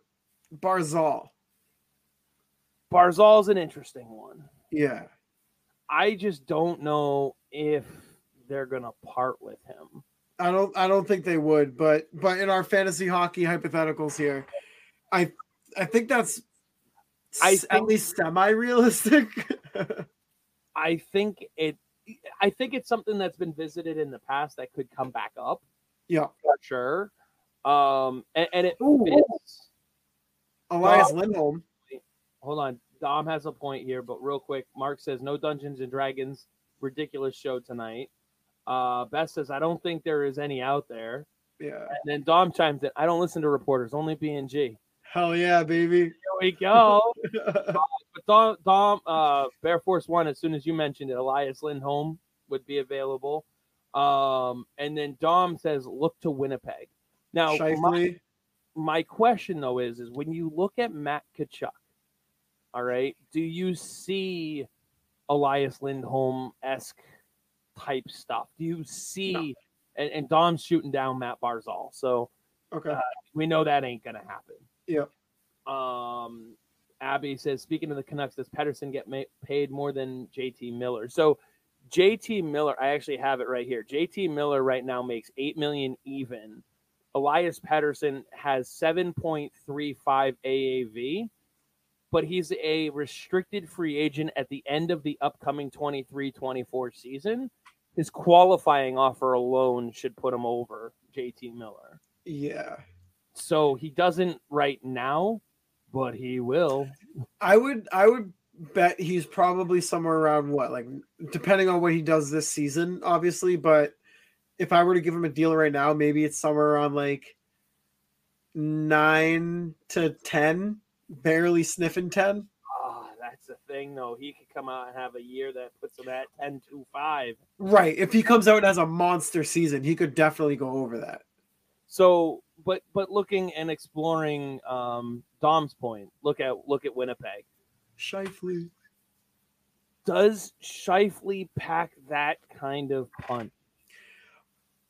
Barzal? Barzal's an interesting one. Yeah. I just don't know if they're gonna part with him. I don't I don't think they would, but but in our fantasy hockey hypotheticals here, I I think that's I at least semi realistic. [LAUGHS] I think it I think it's something that's been visited in the past that could come back up. Yeah. For sure. Um and, and it fits. Elias Lindholm. Hold on. Dom has a point here, but real quick, Mark says no Dungeons and Dragons. Ridiculous show tonight. Uh, Beth says, I don't think there is any out there. Yeah. And then Dom chimes in, I don't listen to reporters, only BNG. Hell yeah, baby. Here we go. [LAUGHS] uh, but Dom, Dom uh, Bear Force One, as soon as you mentioned it, Elias Lindholm would be available. Um, and then Dom says, look to Winnipeg. Now, my, my, question though is, is when you look at Matt Tkachuk, all right, do you see Elias Lindholm esque type stuff. Do you see? No. And, and Dom's shooting down Matt Barzal, so okay, uh, we know that ain't gonna happen. Yep. Um, Abby says, speaking of the Canucks, does Pettersson get ma- paid more than JT Miller? So JT Miller, I actually have it right here. JT Miller right now makes eight million even. Elias Pettersson has 7.35 AAV but he's a restricted free agent at the end of the upcoming 23 24 season. His qualifying offer alone should put him over JT Miller. Yeah. So he doesn't right now, but he will. I would I would bet he's probably somewhere around what like depending on what he does this season obviously, but if I were to give him a deal right now, maybe it's somewhere around like 9 to 10 barely sniffing 10. Oh, that's the thing, though. He could come out and have a year that puts him at 10 to 5. Right. If he comes out and has a monster season, he could definitely go over that. So, but but looking and exploring um, Dom's point, look at look at Winnipeg. Scheifele. Does Scheifele pack that kind of punch?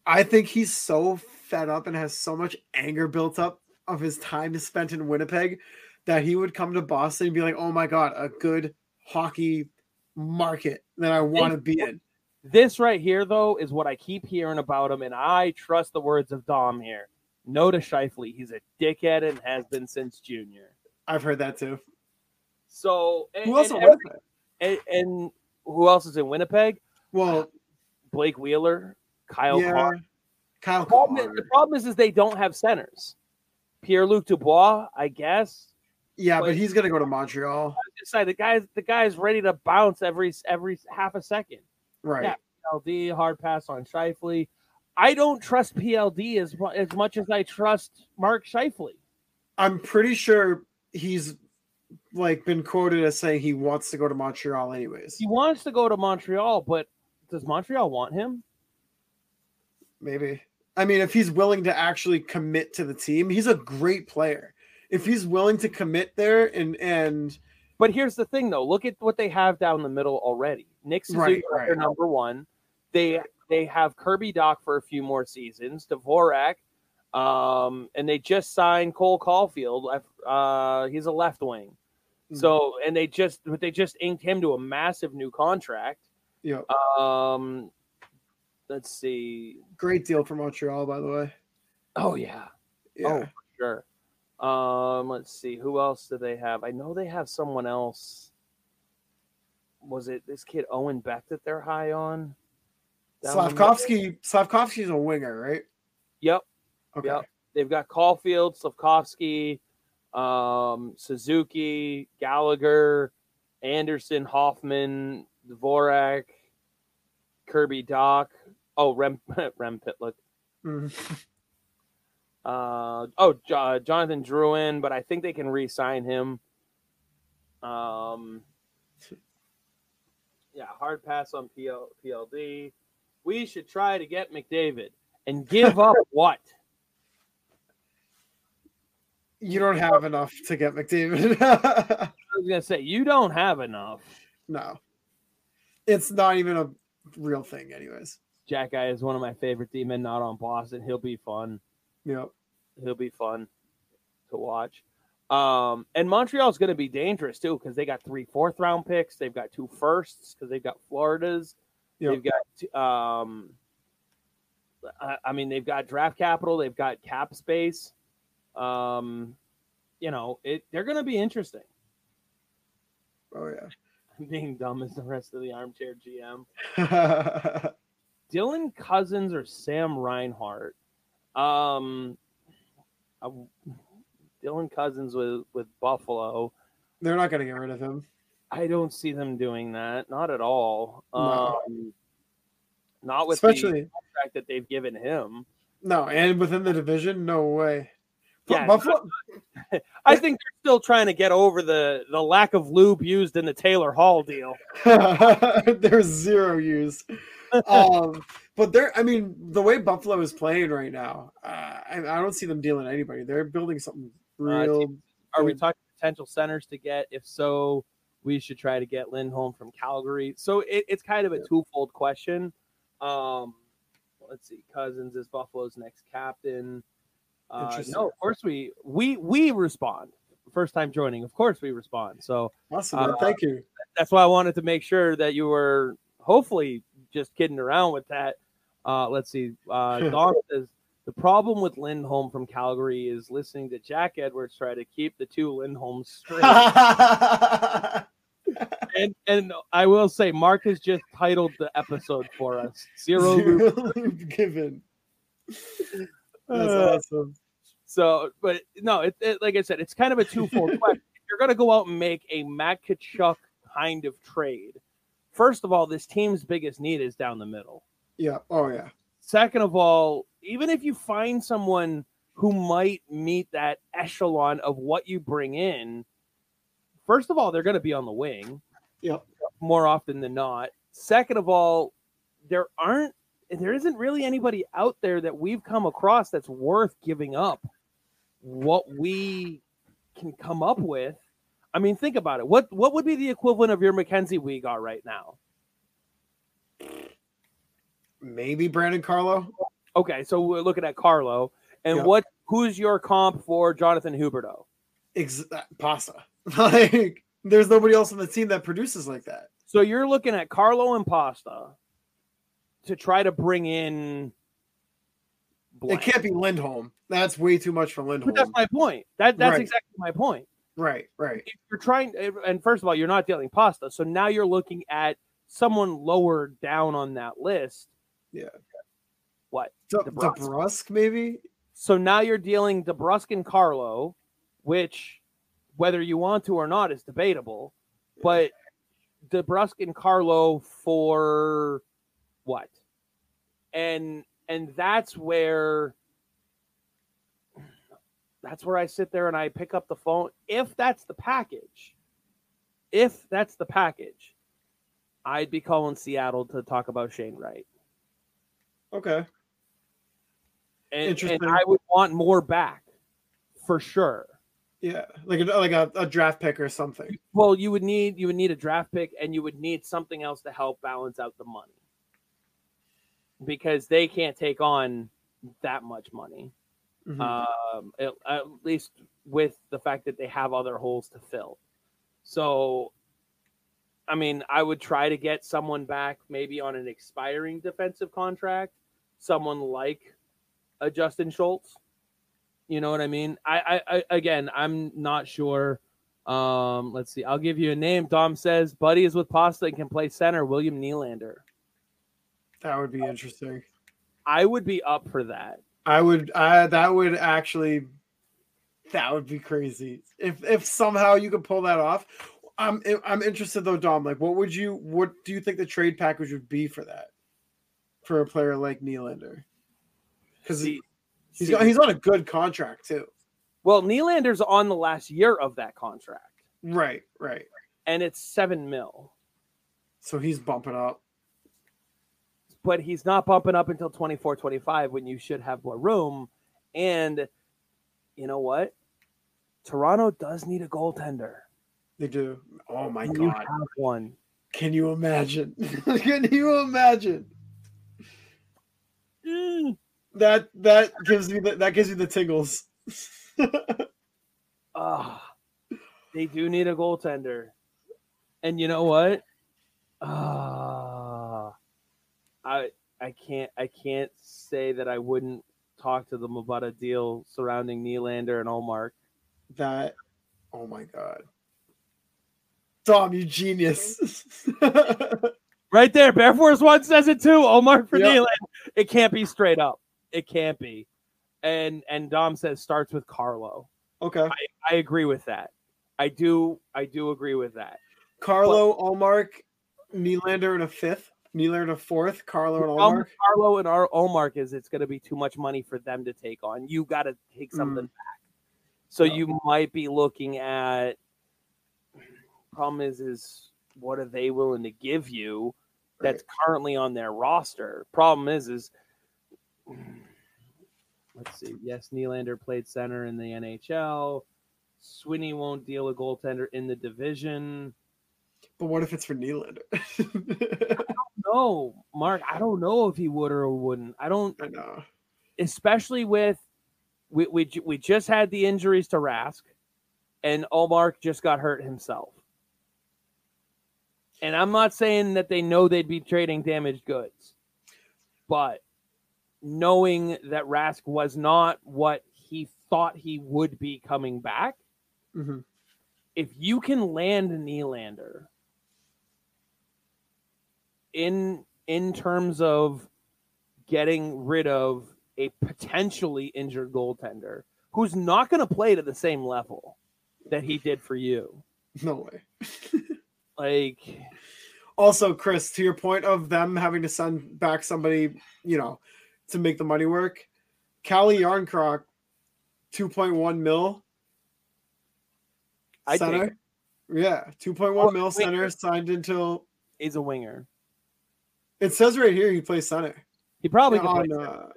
I think he's so fed up and has so much anger built up of his time spent in Winnipeg that he would come to Boston and be like, "Oh my god, a good hockey market that I want to be in." This right here, though, is what I keep hearing about him, and I trust the words of Dom here. No to Scheifele. He's a dickhead and has been since junior. I've heard that too. So and, who else and, and, and, who else is in Winnipeg? Well, uh, Blake Wheeler, Kyle yeah, Carr. Kyle the problem, is, the problem is, is they don't have centers. Pierre Luc Dubois, I guess. Yeah, but, but he's gonna go to Montreal. Say the guy's the guy's ready to bounce every every half a second. Right. Yeah, PLD hard pass on Scheifele. I don't trust PLD as as much as I trust Mark Scheifele. I'm pretty sure he's like been quoted as saying he wants to go to Montreal anyways. He wants to go to Montreal, but does Montreal want him? Maybe. I mean, if he's willing to actually commit to the team, he's a great player if he's willing to commit there and and but here's the thing though look at what they have down the middle already nick Suzuki right, right. their number one they they have kirby dach for a few more seasons Dvorak, um, and they just signed cole Caufield. uh, he's a left wing mm-hmm. so and they just but they just inked him to a massive new contract yeah um let's see great deal for montreal by the way oh yeah, yeah. oh sure um, let's see, who else do they have? I know they have someone else. Was it this kid Owen Beck that they're high on? Slavkovsky. Slavkovsky's a winger, right? Yep. Okay. Yep. They've got Caufield, Slavkovsky, um, Suzuki, Gallagher, Anderson, Hoffman, Dvorak. Kirby Dach. Oh, Rem [LAUGHS] Rem Pitlick. Mhm. Uh, oh, Jo- Jonathan Drouin, but I think they can re-sign him. Um, yeah, hard pass on PL, PLD. We should try to get McDavid and give up [LAUGHS] what? You don't have enough to get McDavid. [LAUGHS] I was gonna say you don't have enough. no, it's not even a real thing, anyways. Jack Guy is one of my favorite demon, not on Boston. He'll be fun. Yep. He'll be fun to watch. Um, and Montreal's going to be dangerous too because they got three fourth round picks. They've got two firsts because they've got Florida's. Yep. They've got, um, I, I mean, they've got draft capital. They've got cap space. Um, you know, it they're going to be interesting. Oh yeah. I'm [LAUGHS] being dumb as the rest of the armchair GM. [LAUGHS] Dylan Cozens or Sam Reinhart. Um, I- Dylan Cozens with with Buffalo. They're not going to get rid of him. I don't see them doing that. Not at all. No. Um, not with Especially, the contract that they've given him. no, and within the division, no way. Yeah, Buffalo. I think they're still trying to get over the the lack of lube used in the Taylor Hall deal. [LAUGHS] There's zero use. Um, but they're, I mean, the way Buffalo is playing right now, uh, I, I don't see them dealing anybody. They're building something real. Are we talking potential centers to get? If so, we should try to get Lindholm from Calgary. So it, it's kind of a twofold question. Um, let's see. Cozens is Buffalo's next captain. Uh, no, of course we we we respond. First time joining, of course we respond. So Awesome. uh, Thank you. that's why I wanted to make sure that you were hopefully just kidding around with that. Uh, let's see. Uh, [LAUGHS] says the problem with Lindholm from Calgary is listening to Jack Edwards try to keep the two Lindholms straight. [LAUGHS] and and I will say, Mark has just titled the episode for us. Zero. Zero given. That's Uh, awesome. So, but no, it, it, like I said, it's kind of a twofold [LAUGHS] question. If you're going to go out and make a Matt Tkachuk kind of trade, first of all, this team's biggest need is down the middle. Yeah. Oh yeah. Second of all, even if you find someone who might meet that echelon of what you bring in, first of all, they're going to be on the wing Yep. more often than not. Second of all, there aren't there isn't really anybody out there that we've come across that's worth giving up what we can come up with. I mean, think about it. What what would be the equivalent of your Mackenzie Weegar right now? Maybe Brandon Carlo. Okay, so we're looking at Carlo, and Yeah. what who's your comp for Jonathan Huberdeau? Ex- uh, pasta. [LAUGHS] Like, there's nobody else on the team that produces like that. So you're looking at Carlo and Pasta to try to bring in. It can't be Lindholm. That's way too much for Lindholm. But that's my point. That that's Right. exactly my point. right. Right. If you're trying, and first of all, you're not dealing pasta, so now you're looking at someone lower down on that list. Yeah. What? De- DeBrusk. DeBrusk, maybe. So now you're dealing DeBrusk and Carlo, which, whether you want to or not, is debatable. But DeBrusk and Carlo for what? And and that's where that's where I sit there and I pick up the phone. If that's the package, if that's the package, I'd be calling Seattle to talk about Shane Wright. Okay. And, and Interesting. I would want more back for sure. Yeah, like a, like a, a draft pick or something. Well, you would need you would need a draft pick and you would need something else to help balance out the money. Because they can't take on that much money. Mhm. Um at, at least with the fact that they have other holes to fill. So I mean, I would try to get someone back maybe on an expiring defensive contract, someone like a Justin Schultz. You know what I mean? I, I, I again, I'm not sure. Um, let's see. I'll give you a name. Dom says, "Buddy is with Pasta and can play center." William Nylander. That would be interesting. I would be up for that. I would. I that would actually. That would be crazy if if somehow you could pull that off. I'm I'm interested though, Dom. Like, what would you? What do you think the trade package would be for that? for a player like Nylander because he, he's got, he's on a good contract too. Well, Nylander's on the last year of that contract. Right, right. And it's seven mil. So he's bumping up. But he's not bumping up until 24, 25 when you should have more room. And you know what? Toronto does need a goaltender. They do. Oh my And god. One. Can you imagine? [LAUGHS] Can you imagine? Mm. That that gives me the, that gives me the tingles. [LAUGHS] Ah, they do need a goaltender. And you know what? Ah, I I can't I can't say that I wouldn't talk to them about a deal surrounding Nylander and Ullmark. that oh my god. Dom, you genius. [LAUGHS] Right there, Bear Force One says it too. Ullmark for Yep. Nylander. It can't be straight up. It can't be. And and Dom says starts with Carlo. okay. I agree with that. I do I do agree with that. Carlo, Ullmark, Nylander in a fifth, In a fourth, Carlo and with Carlo and our Ullmark is it's going to be too much money for them to take on. You got to take hmm. something back. So you might be looking at. Problem is, is what are they willing to give you? That's currently on their roster. Problem is, is let's see. Yes, Nylander played center in the NHL. Sweeney won't deal a goaltender in the division. But what if it's for Nylander? [LAUGHS] No, Mark, I don't know if he would or wouldn't. I don't. I know. especially with we, we we just had the injuries to Rask, and Ullmark just got hurt himself. And I'm not saying that they know they'd be trading damaged goods, but knowing that Rask was not what he thought he would be coming back, Mhm. if you can land Nylander in in terms of getting rid of a potentially injured goaltender who's not going to play to the same level that he did for you. No way. [LAUGHS] Like, Also, Chris, to your point of them having to send back somebody, you know, to make the money work, Calle Jarnkrok, 2.1 mil I center. think Yeah, 2.1 Oh, mil wait. center signed until he's a winger. It says right here he plays center He probably Yeah, on, uh,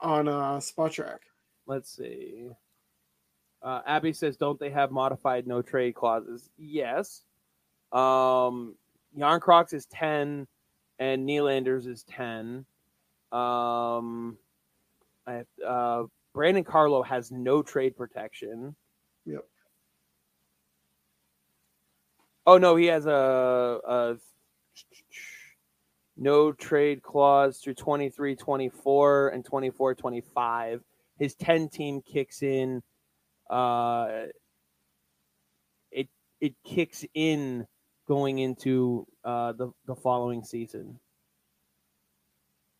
on uh Spotrac. Let's see. Uh, Abby says, "Don't they have modified no trade clauses?" Yes. Um, Jarnkrok's is ten, and Nylander's is ten. Um, I have, uh, Brandon Carlo has no trade protection. Yep. Oh no, he has a, a no trade clause through 23 24 and 24 25 his 10 team kicks in uh it it kicks in going into uh the the following season.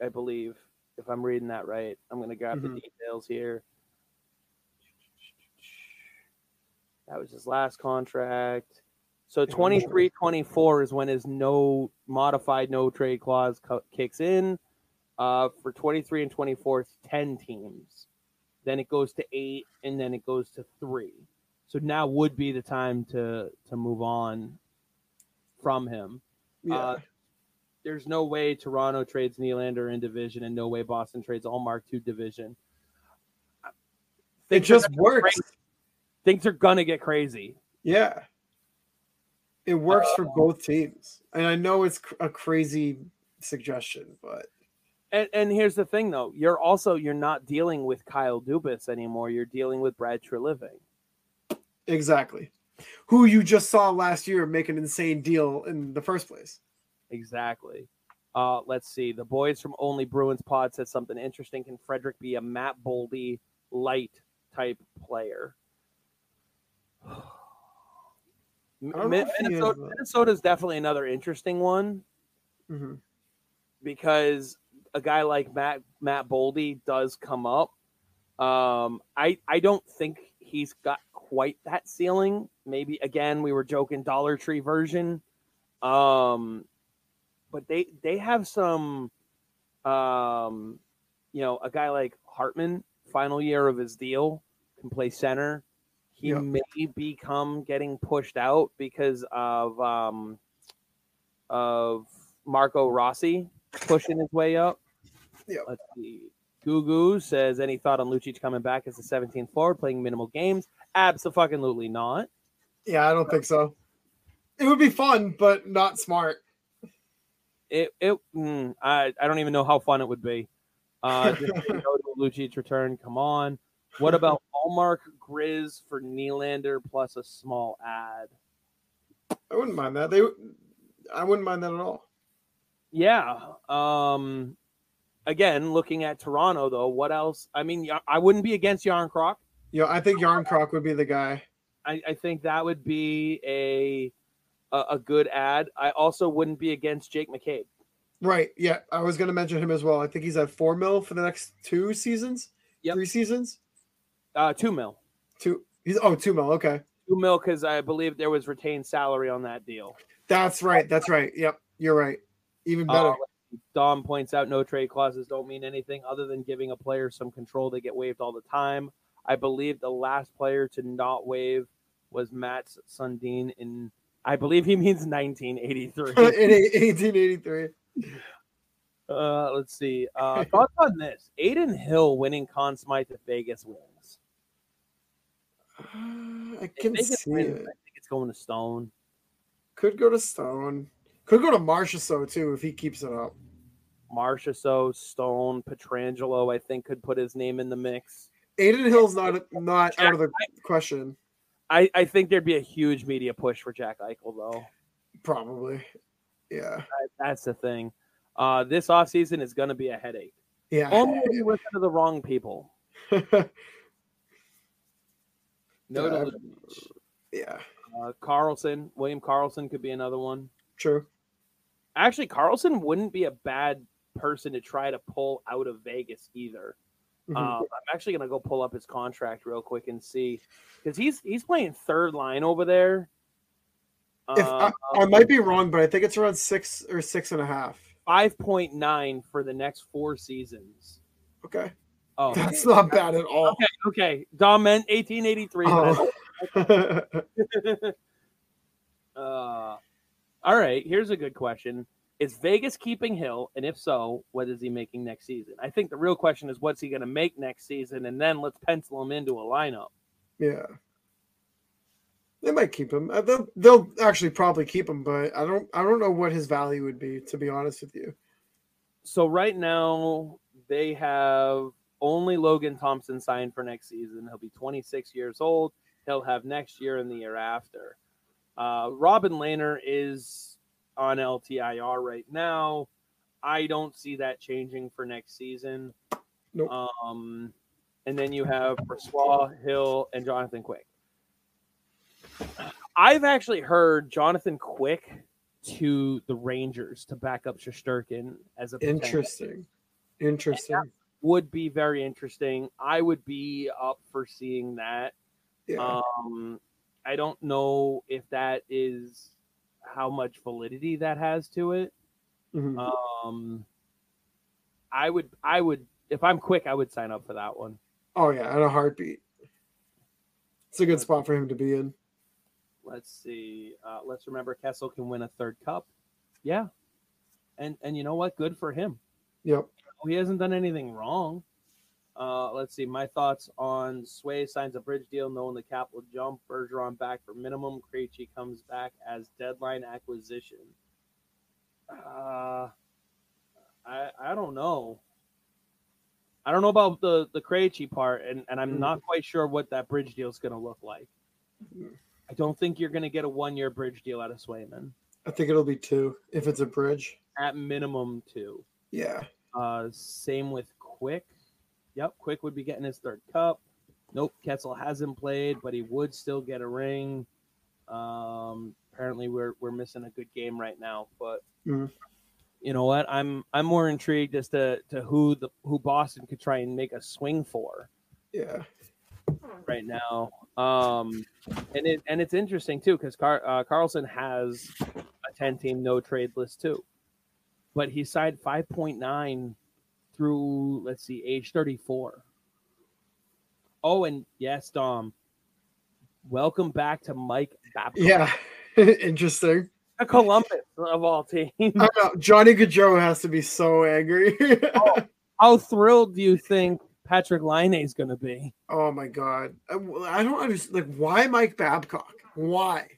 I believe if i'm reading that right i'm going to grab Mhm. the details here. That was his last contract so 23 24 is when his no modified no trade clause co- kicks in. Uh, for 23 and 24 it's 10 teams. Then it goes to 8 and then it goes to 3 so now would be the time to to move on from him. Yeah. Uh, there's no way Toronto trades Nylander in division and no way Boston trades Ullmark to division. It Things are just works. things are gonna get crazy. Yeah. It works for Uh, both teams. And I know it's a crazy suggestion, but And and here's the thing though, you're also you're not dealing with Kyle Dubas anymore. You're dealing with Brad Treliving. exactly. Who you just saw last year make an insane deal in the first place. Exactly. Uh, let's see. The boys from Only Bruins Pod said something interesting. Can Frederic be a Matt Boldy light type player? [SIGHS] [SIGHS] don't know Min- if he is, Minnesota, though. Definitely another interesting one Mhm. because a guy like Matt Matt Boldy does come up. Um, I I don't think he's got quite that ceiling. Maybe again we were joking Dollar Tree version. Um, but they they have some Um, you know, a guy like Hartman, final year of his deal, can play center. He Yep. may become getting pushed out because of um, of Marco Rossi pushing his way up. Yep. Let's see. Gugu says, any thought on Lucic coming back as the 17th forward, playing minimal games? Absolutely not. Yeah, I don't think so. It would be fun, but not smart. It, it, mm, I, I don't even know how fun it would be. Uh, just go to a Lucic return. Come on. What about Ullmark Grizz for Nylander plus a small ad? I wouldn't mind that. They, I wouldn't mind that at all. Yeah. Um, again, looking at Toronto though, what else? I mean, I wouldn't be against Jarnkrok. Yeah, I think Jarnkrok would be the guy. I, I think that would be a, a a good ad. I also wouldn't be against Jake McCabe. Right. Yeah, I was going to mention him as well. I think he's at four mil for the next two seasons. Yep. Three seasons. Uh, two mil, Two. He's oh two mil. Okay, two mil, because I believe there was retained salary on that deal. that's right. That's right. Yep, you're right. Even better. Uh, Dom points out no trade clauses don't mean anything other than giving a player some control. They get waived all the time. I believe the last player to not waive was Mats Sundin in, I believe he [LAUGHS] means 1983. [LAUGHS] In 1883. uh, let's see. Uh, thoughts on this? Adin Hill winning Conn Smythe if Vegas wins. Uh, I can see wins, it. I think it's going to Stone. Could go to Stone. Could go to Marchessault too if he keeps it up. Marchessault, Stone, Pietrangelo, I think could put his name in the mix. Adin Hill's not not out of the question. I, I think there'd be a huge media push for Jack Eichel, though. Probably. Yeah. That- That's the thing. Uh, this offseason is going to be a headache. Yeah. Only if you listen to the wrong people. [LAUGHS] No, Yeah. Lucic. yeah. uh, Karlsson, William Karlsson could be another one. True. Actually, Karlsson wouldn't be a bad person to try to pull out of Vegas either. Mhm. Um, I'm actually gonna go pull up his contract real quick and see because he's he's playing third line over there. if I, Uh, I might be wrong, but I think it's around six or six and a half. five point nine for the next four seasons. Okay. Oh, That's not bad at all. okay. Okay, Dom meant 1883. Oh. [LAUGHS] Uh, all right. Here's a good question: Is Vegas keeping Hill, and if so, what is he making next season? I think the real question is what's he going to make next season, and then let's pencil him into a lineup. yeah. They might keep him. Uh, They'll, they'll actually probably keep him, but I don't. I don't know what his value would be. To be honest with you. So right now they have only Logan Thompson signed for next season. He'll be 26 years old. He'll have next year and the year after. Uh, Robin Lehner is on LTIR right now. I don't see that changing for next season. Nope. Um, and then you have Brossoit, Hill, and Jonathan Quick. I've actually heard Jonathan Quick to the Rangers to back up Shesterkin as a potential Interesting. Interesting. Would be very interesting. I would be up for seeing that. Yeah. Um, I don't know if that is how much validity that has to it. Mhm. Um, I would, I would, if I'm quick, I would sign up for that one. oh yeah, in a heartbeat. It's a good spot for him to be in. Let's see. Uh, let's remember Kessel can win a third cup. Yeah, and and you know what? Good for him. Yep. He hasn't done anything wrong. Uh, let's see. My thoughts on Sway signs a bridge deal, knowing the cap will jump. Bergeron back for minimum. Krejci comes back as deadline acquisition. Uh, I I don't know. I don't know about the the Krejci part, and and I'm not quite sure what that bridge deal is going to look like. Mhm. I don't think you're going to get a one year bridge deal out of Swayman. I think it'll be two if it's a bridge. At minimum, two. Yeah. Uh, same with Quick. Yep, Quick would be getting his third cup. Nope, Kessel hasn't played, but he would still get a ring. Um, apparently, we're we're missing a good game right now, but Mhm. you know what? I'm I'm more intrigued as to to who the who Boston could try and make a swing for Yeah. right now. Um, and it and it's interesting too because Car- uh, Karlsson has a ten team no trade list too, but he signed five point nine through let's see, age 34. Oh, and yes, Dom. Welcome back to Mike Babcock. Yeah, [LAUGHS] interesting. A Columbus of all teams. Johnny Gaudreau has to be so angry. [LAUGHS] oh, how thrilled do you think Patrick Laine is going to be? Oh my god, I, I don't understand. Like, why Mike Babcock? Why?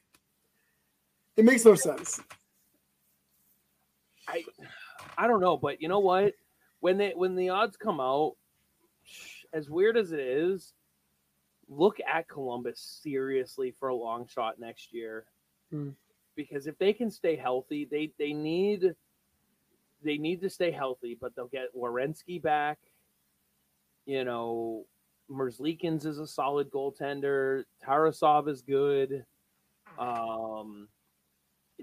It makes no sense. I, I don't know, but you know what? When they when the odds come out, as weird as it is, look at Columbus seriously for a long shot next year. Mm because if they can stay healthy, they they need they need to stay healthy, but they'll get Werenski back. You know, Merzlikins is a solid goaltender. Tarasov is good. Um,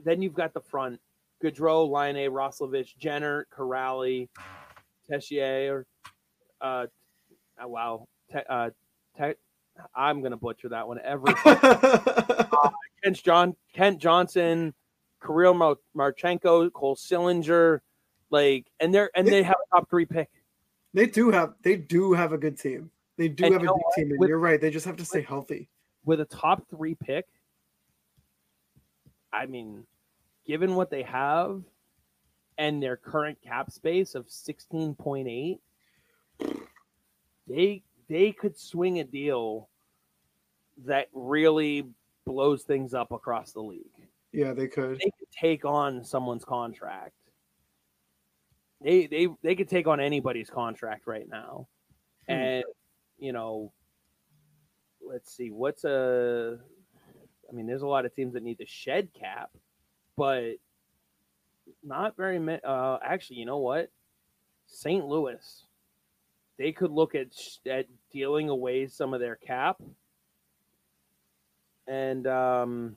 then you've got the front: Gaudreau, Laine, Roslovic, Jenner, Kuraly, Texier. Uh, oh, wow, te, uh, te, I'm gonna butcher that one every. uh, [LAUGHS] [LAUGHS] Kent John, Kent Johnson, Kirill Mar- Marchenko, Cole Sillinger, like, and they're and they, have a top three pick. They do have they do have a good team. They do and have a good team, and with, you're right. They just have to stay healthy. With a top three pick, I mean, given what they have and their current cap space of sixteen point eight, they they could swing a deal that really blows things up across the league. Yeah, they could. They could take on someone's contract. They they they could take on anybody's contract right now. Hmm. And you know, let's see, what's a I mean, there's a lot of teams that need to shed cap, but not very many. Uh, actually, you know what? St. Louis, they could look at at dealing away some of their cap and um,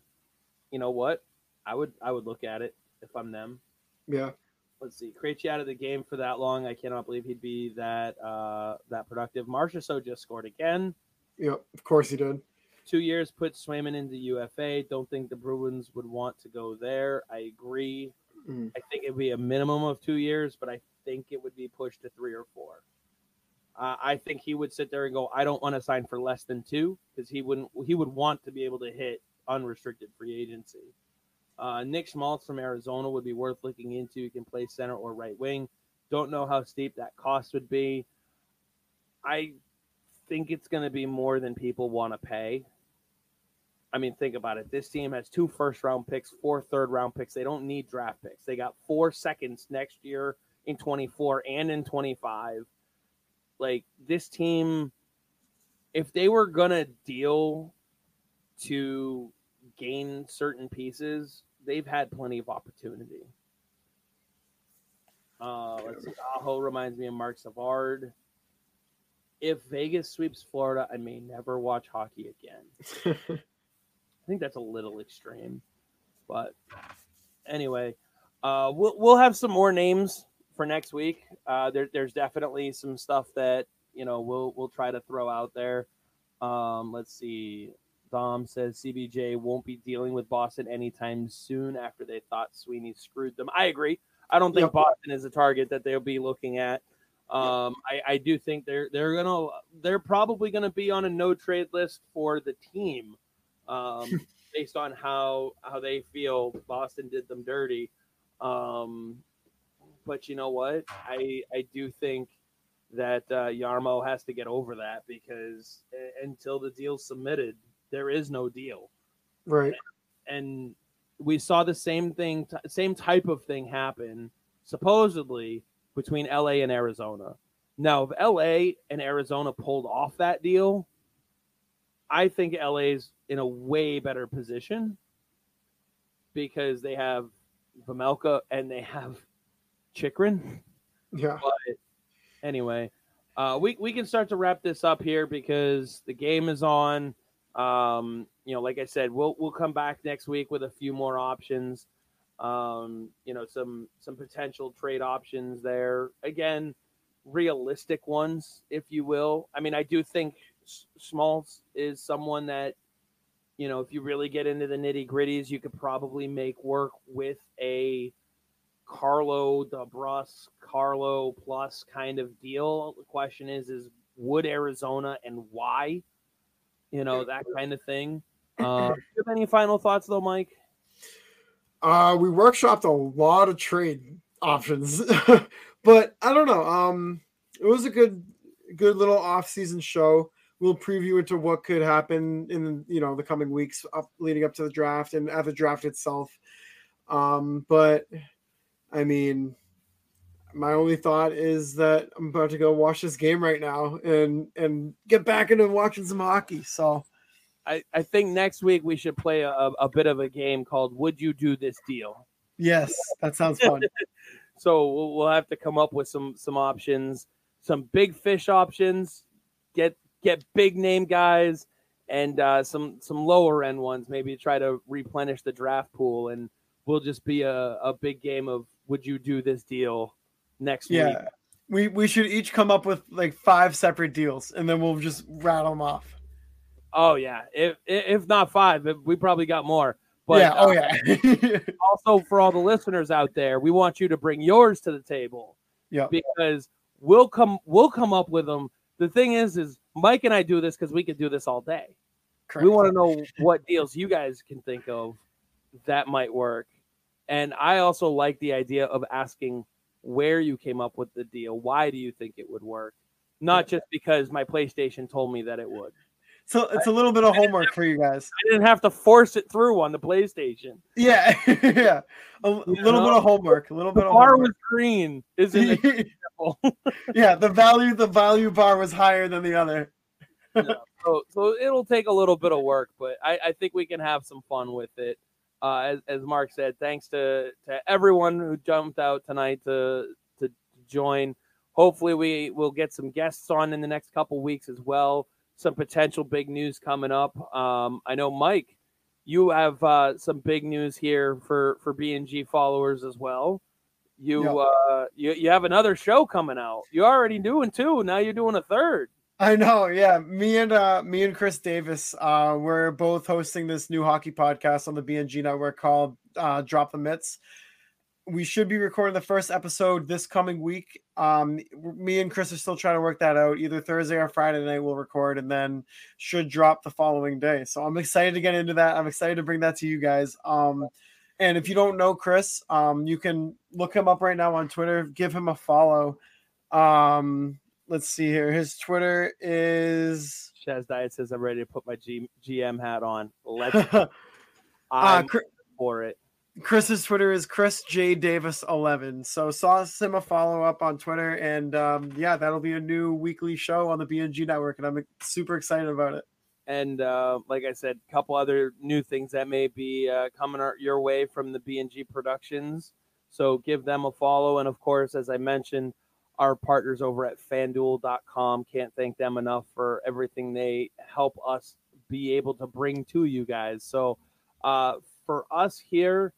you know what? I would I would look at it if I'm them. Yeah. Let's see. Krejci out of the game for that long. I cannot believe he'd be that uh, that productive. Marchessault just scored again. Yeah, of course he did. Two years put Swayman into UFA. Don't think the Bruins would want to go there. I agree. Mm. I think it'd be a minimum of two years, but I think it would be pushed to three or four. Uh, I think he would sit there and go, I don't want to sign for less than two because he wouldn't. He would want to be able to hit unrestricted free agency. Uh, Nick Schmaltz from Arizona would be worth looking into. He can play center or right wing. Don't know how steep that cost would be. I think it's going to be more than people want to pay. I mean, think about it. This team has two first round picks, four third round picks. They don't need draft picks. They got four seconds next year in 24 and in 25 like this team, if they were gonna deal to gain certain pieces, they've had plenty of opportunity. Uh, let's see. Aho reminds me of Marc Savard. If Vegas sweeps Florida, I may never watch hockey again. [LAUGHS] I think that's a little extreme, but anyway, uh, we'll we'll have some more names for next week. Uh, there, there's definitely some stuff that you know we'll we'll try to throw out there. Um, let's see. Dom says CBJ won't be dealing with Boston anytime soon after they thought Sweeney screwed them. I agree. I don't think yep. Boston is a target that they'll be looking at. Um, yep. I, I do think they're they're gonna they're probably gonna be on a no trade list for the team, um, based on how how they feel Boston did them dirty. Um, but you know what? I I do think that uh, Jarmo has to get over that because uh, until the deal's submitted, there is no deal. Right. And, and we saw the same thing, same type of thing happen supposedly between LA and Arizona. Now, if LA and Arizona pulled off that deal, I think LA's in a way better position because they have Vejmelka and they have Chychrun. Yeah. But anyway, uh, we we can start to wrap this up here because the game is on. Um, you know, like I said, we'll we'll come back next week with a few more options. Um, you know, some some potential trade options there. Again, realistic ones, if you will. I mean, I do think Schmaltz is someone that, you know, if you really get into the nitty gritties, you could probably make work with a Carlo DeBrusk, Carlo plus kind of deal. The question is, is would Arizona and why? You know that kind of thing. Uh, you have any final thoughts though, Mike? Uh, we workshopped a lot of trade options, [LAUGHS] but I don't know. Um, it was a good, good little off-season show. We'll preview into what could happen in you know the coming weeks up leading up to the draft and at the draft itself. Um, but I mean, my only thought is that I'm about to go watch this game right now and and get back into watching some hockey. So I, I think next week we should play a, a bit of a game called Would You Do This Deal? Yes, that sounds fun. [LAUGHS] so we'll, we'll have to come up with some some options, some big fish options, get get big name guys, and uh, some some lower end ones. Maybe try to replenish the draft pool, and we'll just be a, a big game of Would you do this deal next yeah. week? We we should each come up with like five separate deals, and then we'll just rattle them off. Oh yeah, if if not five, we probably got more. But, yeah, oh yeah. [LAUGHS] also, for all the listeners out there, we want you to bring yours to the table. Yeah, because we'll come we'll come up with them. The thing is, is Mike and I do this because we could do this all day. Correct. We want to know what deals you guys can think of that might work. And I also like the idea of asking where you came up with the deal. Why do you think it would work? Not just because my PlayStation told me that it would. So it's a little bit of homework for you guys. I didn't have to force it through on the PlayStation. Yeah, [LAUGHS] yeah. A, little know? bit of homework. A little the bit of bar homework. was green. Isn't it? [LAUGHS] [LAUGHS] yeah, the value the value bar was higher than the other. yeah, so, so it'll take a little bit of work, but I, I think we can have some fun with it. Uh, as, as Mark said, thanks to, to everyone who jumped out tonight to to join. Hopefully, we will get some guests on in the next couple weeks as well some potential big news coming up. Um, I know Mike, you have uh, some big news here for for BNG followers as well. You yep. uh, you you have another show coming out. You're already doing two. Now you're doing a third. I know, yeah. Me and uh me and Chris Davis, uh, we're both hosting this new hockey podcast on the BNG network called uh Drop the Mitts we should be recording the first episode this coming week. Um, me and Chris are still trying to work that out. Either Thursday or Friday night we'll record, and then should drop the following day. So I'm excited to get into that. I'm excited to bring that to you guys. Um, and if you don't know Chris, um, you can look him up right now on Twitter. Give him a follow. Um, let's see here. His Twitter is Shaz Diet says I'm ready to put my G- GM hat on. Let's. [LAUGHS] uh, for it. Chris's Twitter is Chris J Davis eleven. So saw him a follow up on Twitter, and um, yeah, that'll be a new weekly show on the BNG network, and I'm super excited about it. And uh, like I said, a couple other new things that may be uh, coming your way from the BNG Productions. So give them a follow, and of course, as I mentioned, our partners over at FanDuel.com can't thank them enough for everything they help us be able to bring to you guys. So uh, for us here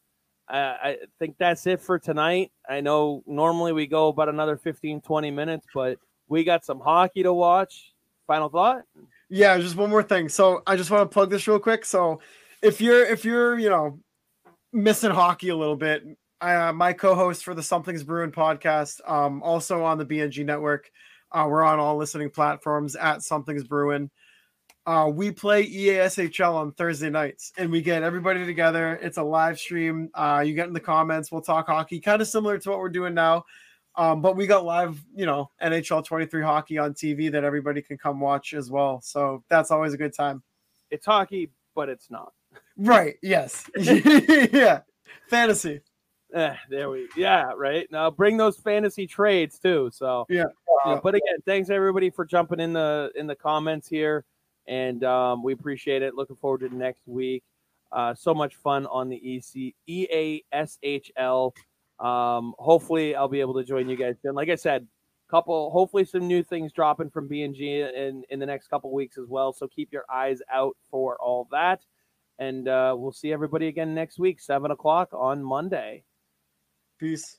I think that's it for tonight. I know normally we go about another 15, 20 minutes, but we got some hockey to watch. Final thought? Yeah, just one more thing. So I just want to plug this real quick. So if you're if you're you know missing hockey a little bit, uh, my co-host for the Something's Brewing podcast, um, also on the BNG network. Uh, we're on all listening platforms at Something's Brewing uh, we play EASHL on Thursday nights and we get everybody together. It's a live stream. Uh, you get in the comments, we'll talk hockey, kind of similar to what we're doing now. Um, but we got live, you know, NHL 23 hockey on TV that everybody can come watch as well. So that's always a good time. It's hockey, but it's not. Right. Yes. [LAUGHS] [LAUGHS] yeah. Fantasy. Eh, there we yeah right now bring those fantasy trades too so yeah, uh, yeah. but again thanks everybody for jumping in the in the comments here and um, we appreciate it. Looking forward to next week. Uh, so much fun on the EC EASHL. Um, hopefully, I'll be able to join you guys. And like I said, couple hopefully some new things dropping from BNG in in the next couple weeks as well. So keep your eyes out for all that. And uh, we'll see everybody again next week, seven o'clock on Monday. Peace.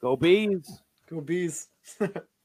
Go bees. Go bees. [LAUGHS]